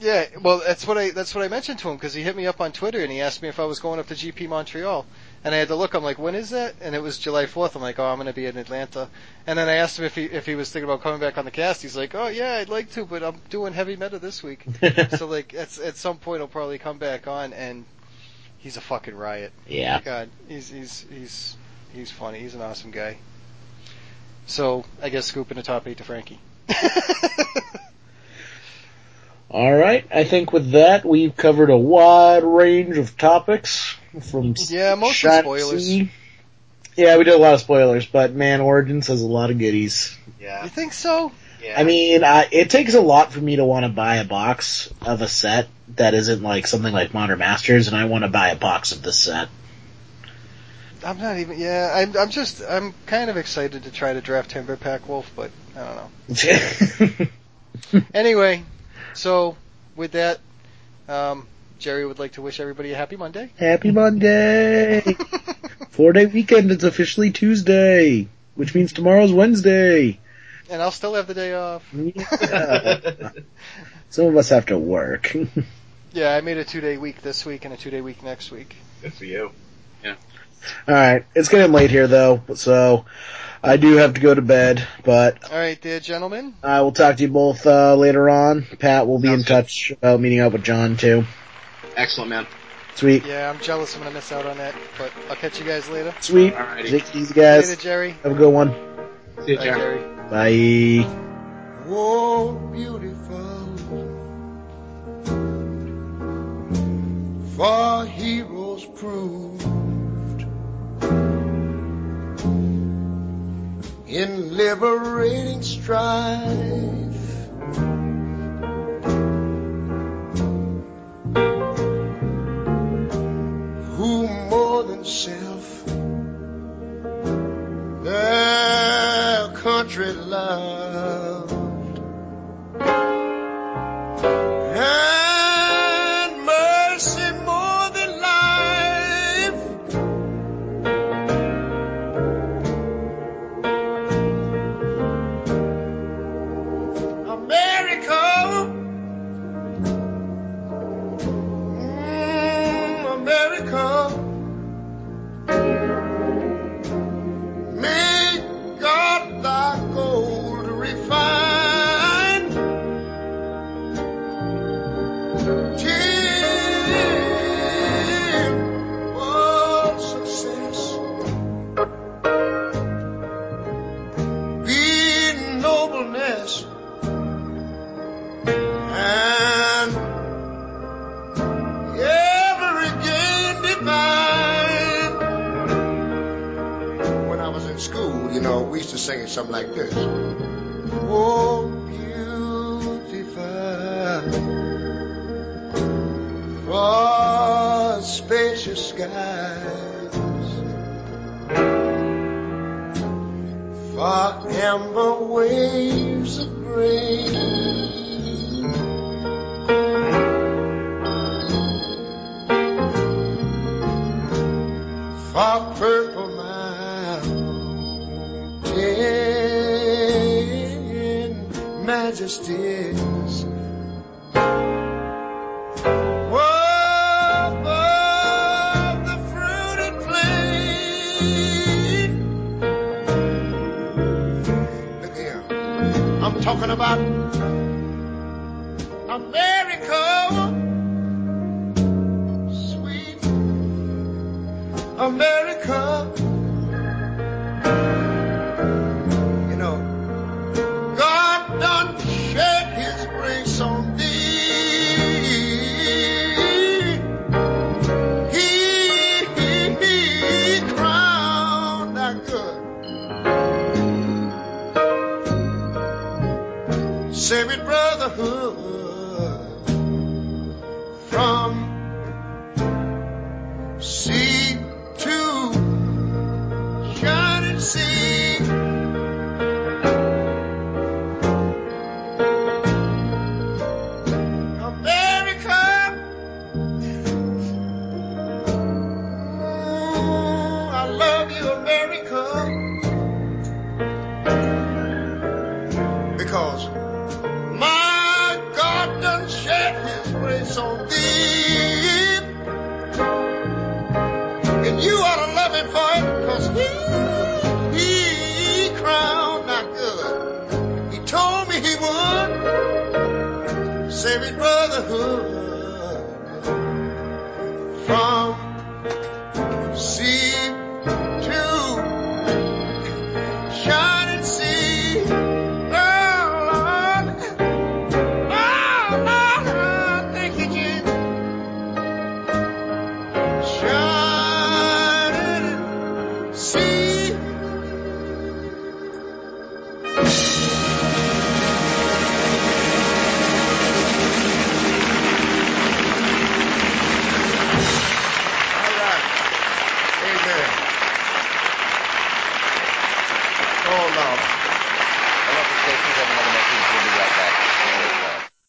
Yeah, well, that's what I that's what I mentioned to him because he hit me up on Twitter and he asked me if I was going up to GP Montreal, and I had to look. I'm like, when is that? And it was July 4th. I'm like, oh, I'm gonna be in Atlanta. And then I asked him if he if he was thinking about coming back on the cast. He's like, oh yeah, I'd like to, but I'm doing heavy meta this week. so like, at at some point he'll probably come back on, and he's a fucking riot. yeah. God, he's he's he's he's funny. He's an awesome guy. So I guess scooping a top eight to Frankie. All right. I think with that, we've covered a wide range of topics from Yeah, mostly spoilers. Sea- Yeah, we did a lot of spoilers, but man, Origins has a lot of goodies. Yeah. You think so? Yeah. I mean, uh, it takes a lot for me to want to buy a box of a set that isn't like something like Modern Masters, and I want to buy a box of this set. I'm not even. Yeah, I'm. I'm just. I'm kind of excited to try to draft Timberpack Wolf, but I don't know. Anyway, so with that, um, Jerry would like to wish everybody a happy Monday. Happy Monday! Four day weekend, it's officially Tuesday, which means tomorrow's Wednesday. and I'll still have the day off. Yeah. Some of us have to work. Yeah, I made a two day week this week and a two day week next week. Good for you. Yeah. Alright, it's getting late here though, so I do have to go to bed, but All right, dear gentlemen. I will talk to you both uh, later on. Pat will be in Sounds good. touch about meeting up with John too. Excellent, man. Sweet. Yeah, I'm jealous I'm gonna miss out on that, but I'll catch you guys later. Sweet. Alrighty. Take it easy guys. Later, Jerry. Have a good one. See you, Bye, Jerry. Jerry. Bye. Oh, beautiful. For heroes proved in liberating strife. Who more than self? Their country loved. And